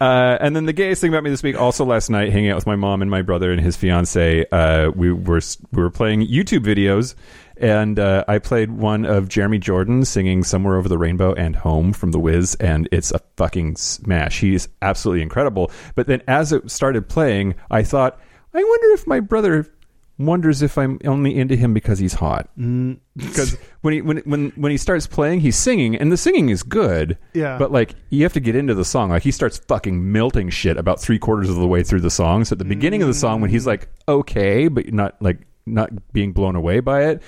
Uh, and then the gayest thing about me this week, also last night, hanging out with my mom and my brother and his fiance, uh, we were we were playing YouTube videos, and uh, I played one of Jeremy Jordan singing "Somewhere Over the Rainbow" and "Home" from The Wiz, and it's a fucking smash. He's absolutely incredible. But then, as it started playing, I thought, I wonder if my brother wonders if I'm only into him because he's hot. Mm. Because when he when when when he starts playing, he's singing, and the singing is good. Yeah. But like, you have to get into the song. Like, he starts fucking melting shit about three quarters of the way through the song. So at the beginning of the song, when he's mm. like okay, but not like not being blown away by it.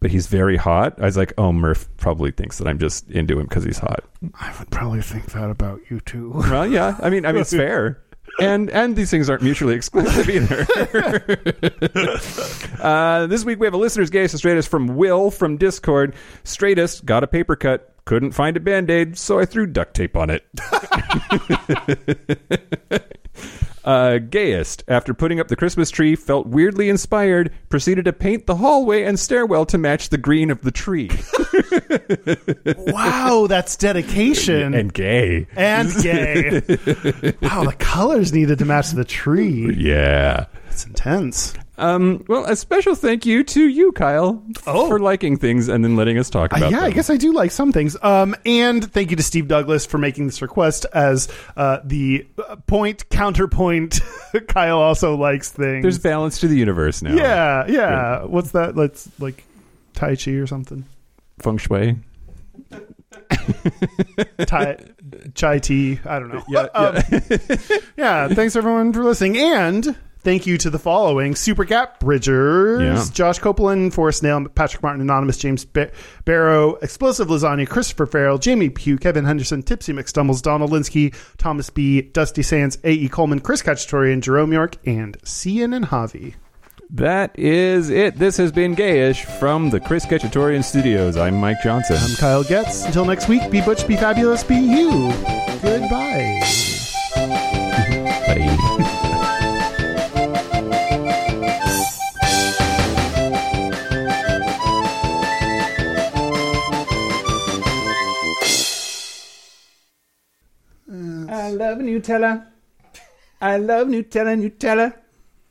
But he's very hot. I was like, "Oh, Murph probably thinks that I'm just into him because he's hot." I would probably think that about you too. Well, yeah. I mean, I mean, it's fair. And and these things aren't mutually exclusive either. uh, this week we have a listener's gayest straightest from Will from Discord. Straightest got a paper cut, couldn't find a band aid, so I threw duct tape on it. Uh, gayest, after putting up the Christmas tree, felt weirdly inspired, proceeded to paint the hallway and stairwell to match the green of the tree. wow, that's dedication and gay. and gay. wow, the colors needed to match the tree. Yeah. It's intense. Um, well, a special thank you to you, Kyle, Oh. for liking things and then letting us talk Uh, about yeah, them. I guess I do like some things. Um, and thank you to Steve Douglas for making this request as uh, the uh, point counterpoint. Kyle also likes things. There's balance to the universe now. yeah, yeah. What's that? Let's like Tai Chi or something. Feng Shui. Tai, chai tea. I don't know. Yeah, Um, yeah. Thanks everyone for listening, and thank you to the following: Super Gap Bridgers, Yeah. Josh Copeland, Forrest Nail, Patrick Martin, Anonymous, James Ba- Barrow, Explosive Lasagna, Christopher Farrell, Jamie Pugh, Kevin Henderson, Tipsy McStumbles, Donald Linsky, Thomas B, Dusty Sands, A. E. Coleman, Chris Cacciatorian, Jerome York, and Cian and Javi. That is it. This has been Gayish from the Chris Ketchatorian Studios. I'm Mike Johnson. I'm Kyle Getz. Until next week, be butch, be fabulous, be you. Goodbye. Bye. I love Nutella. I love Nutella, Nutella.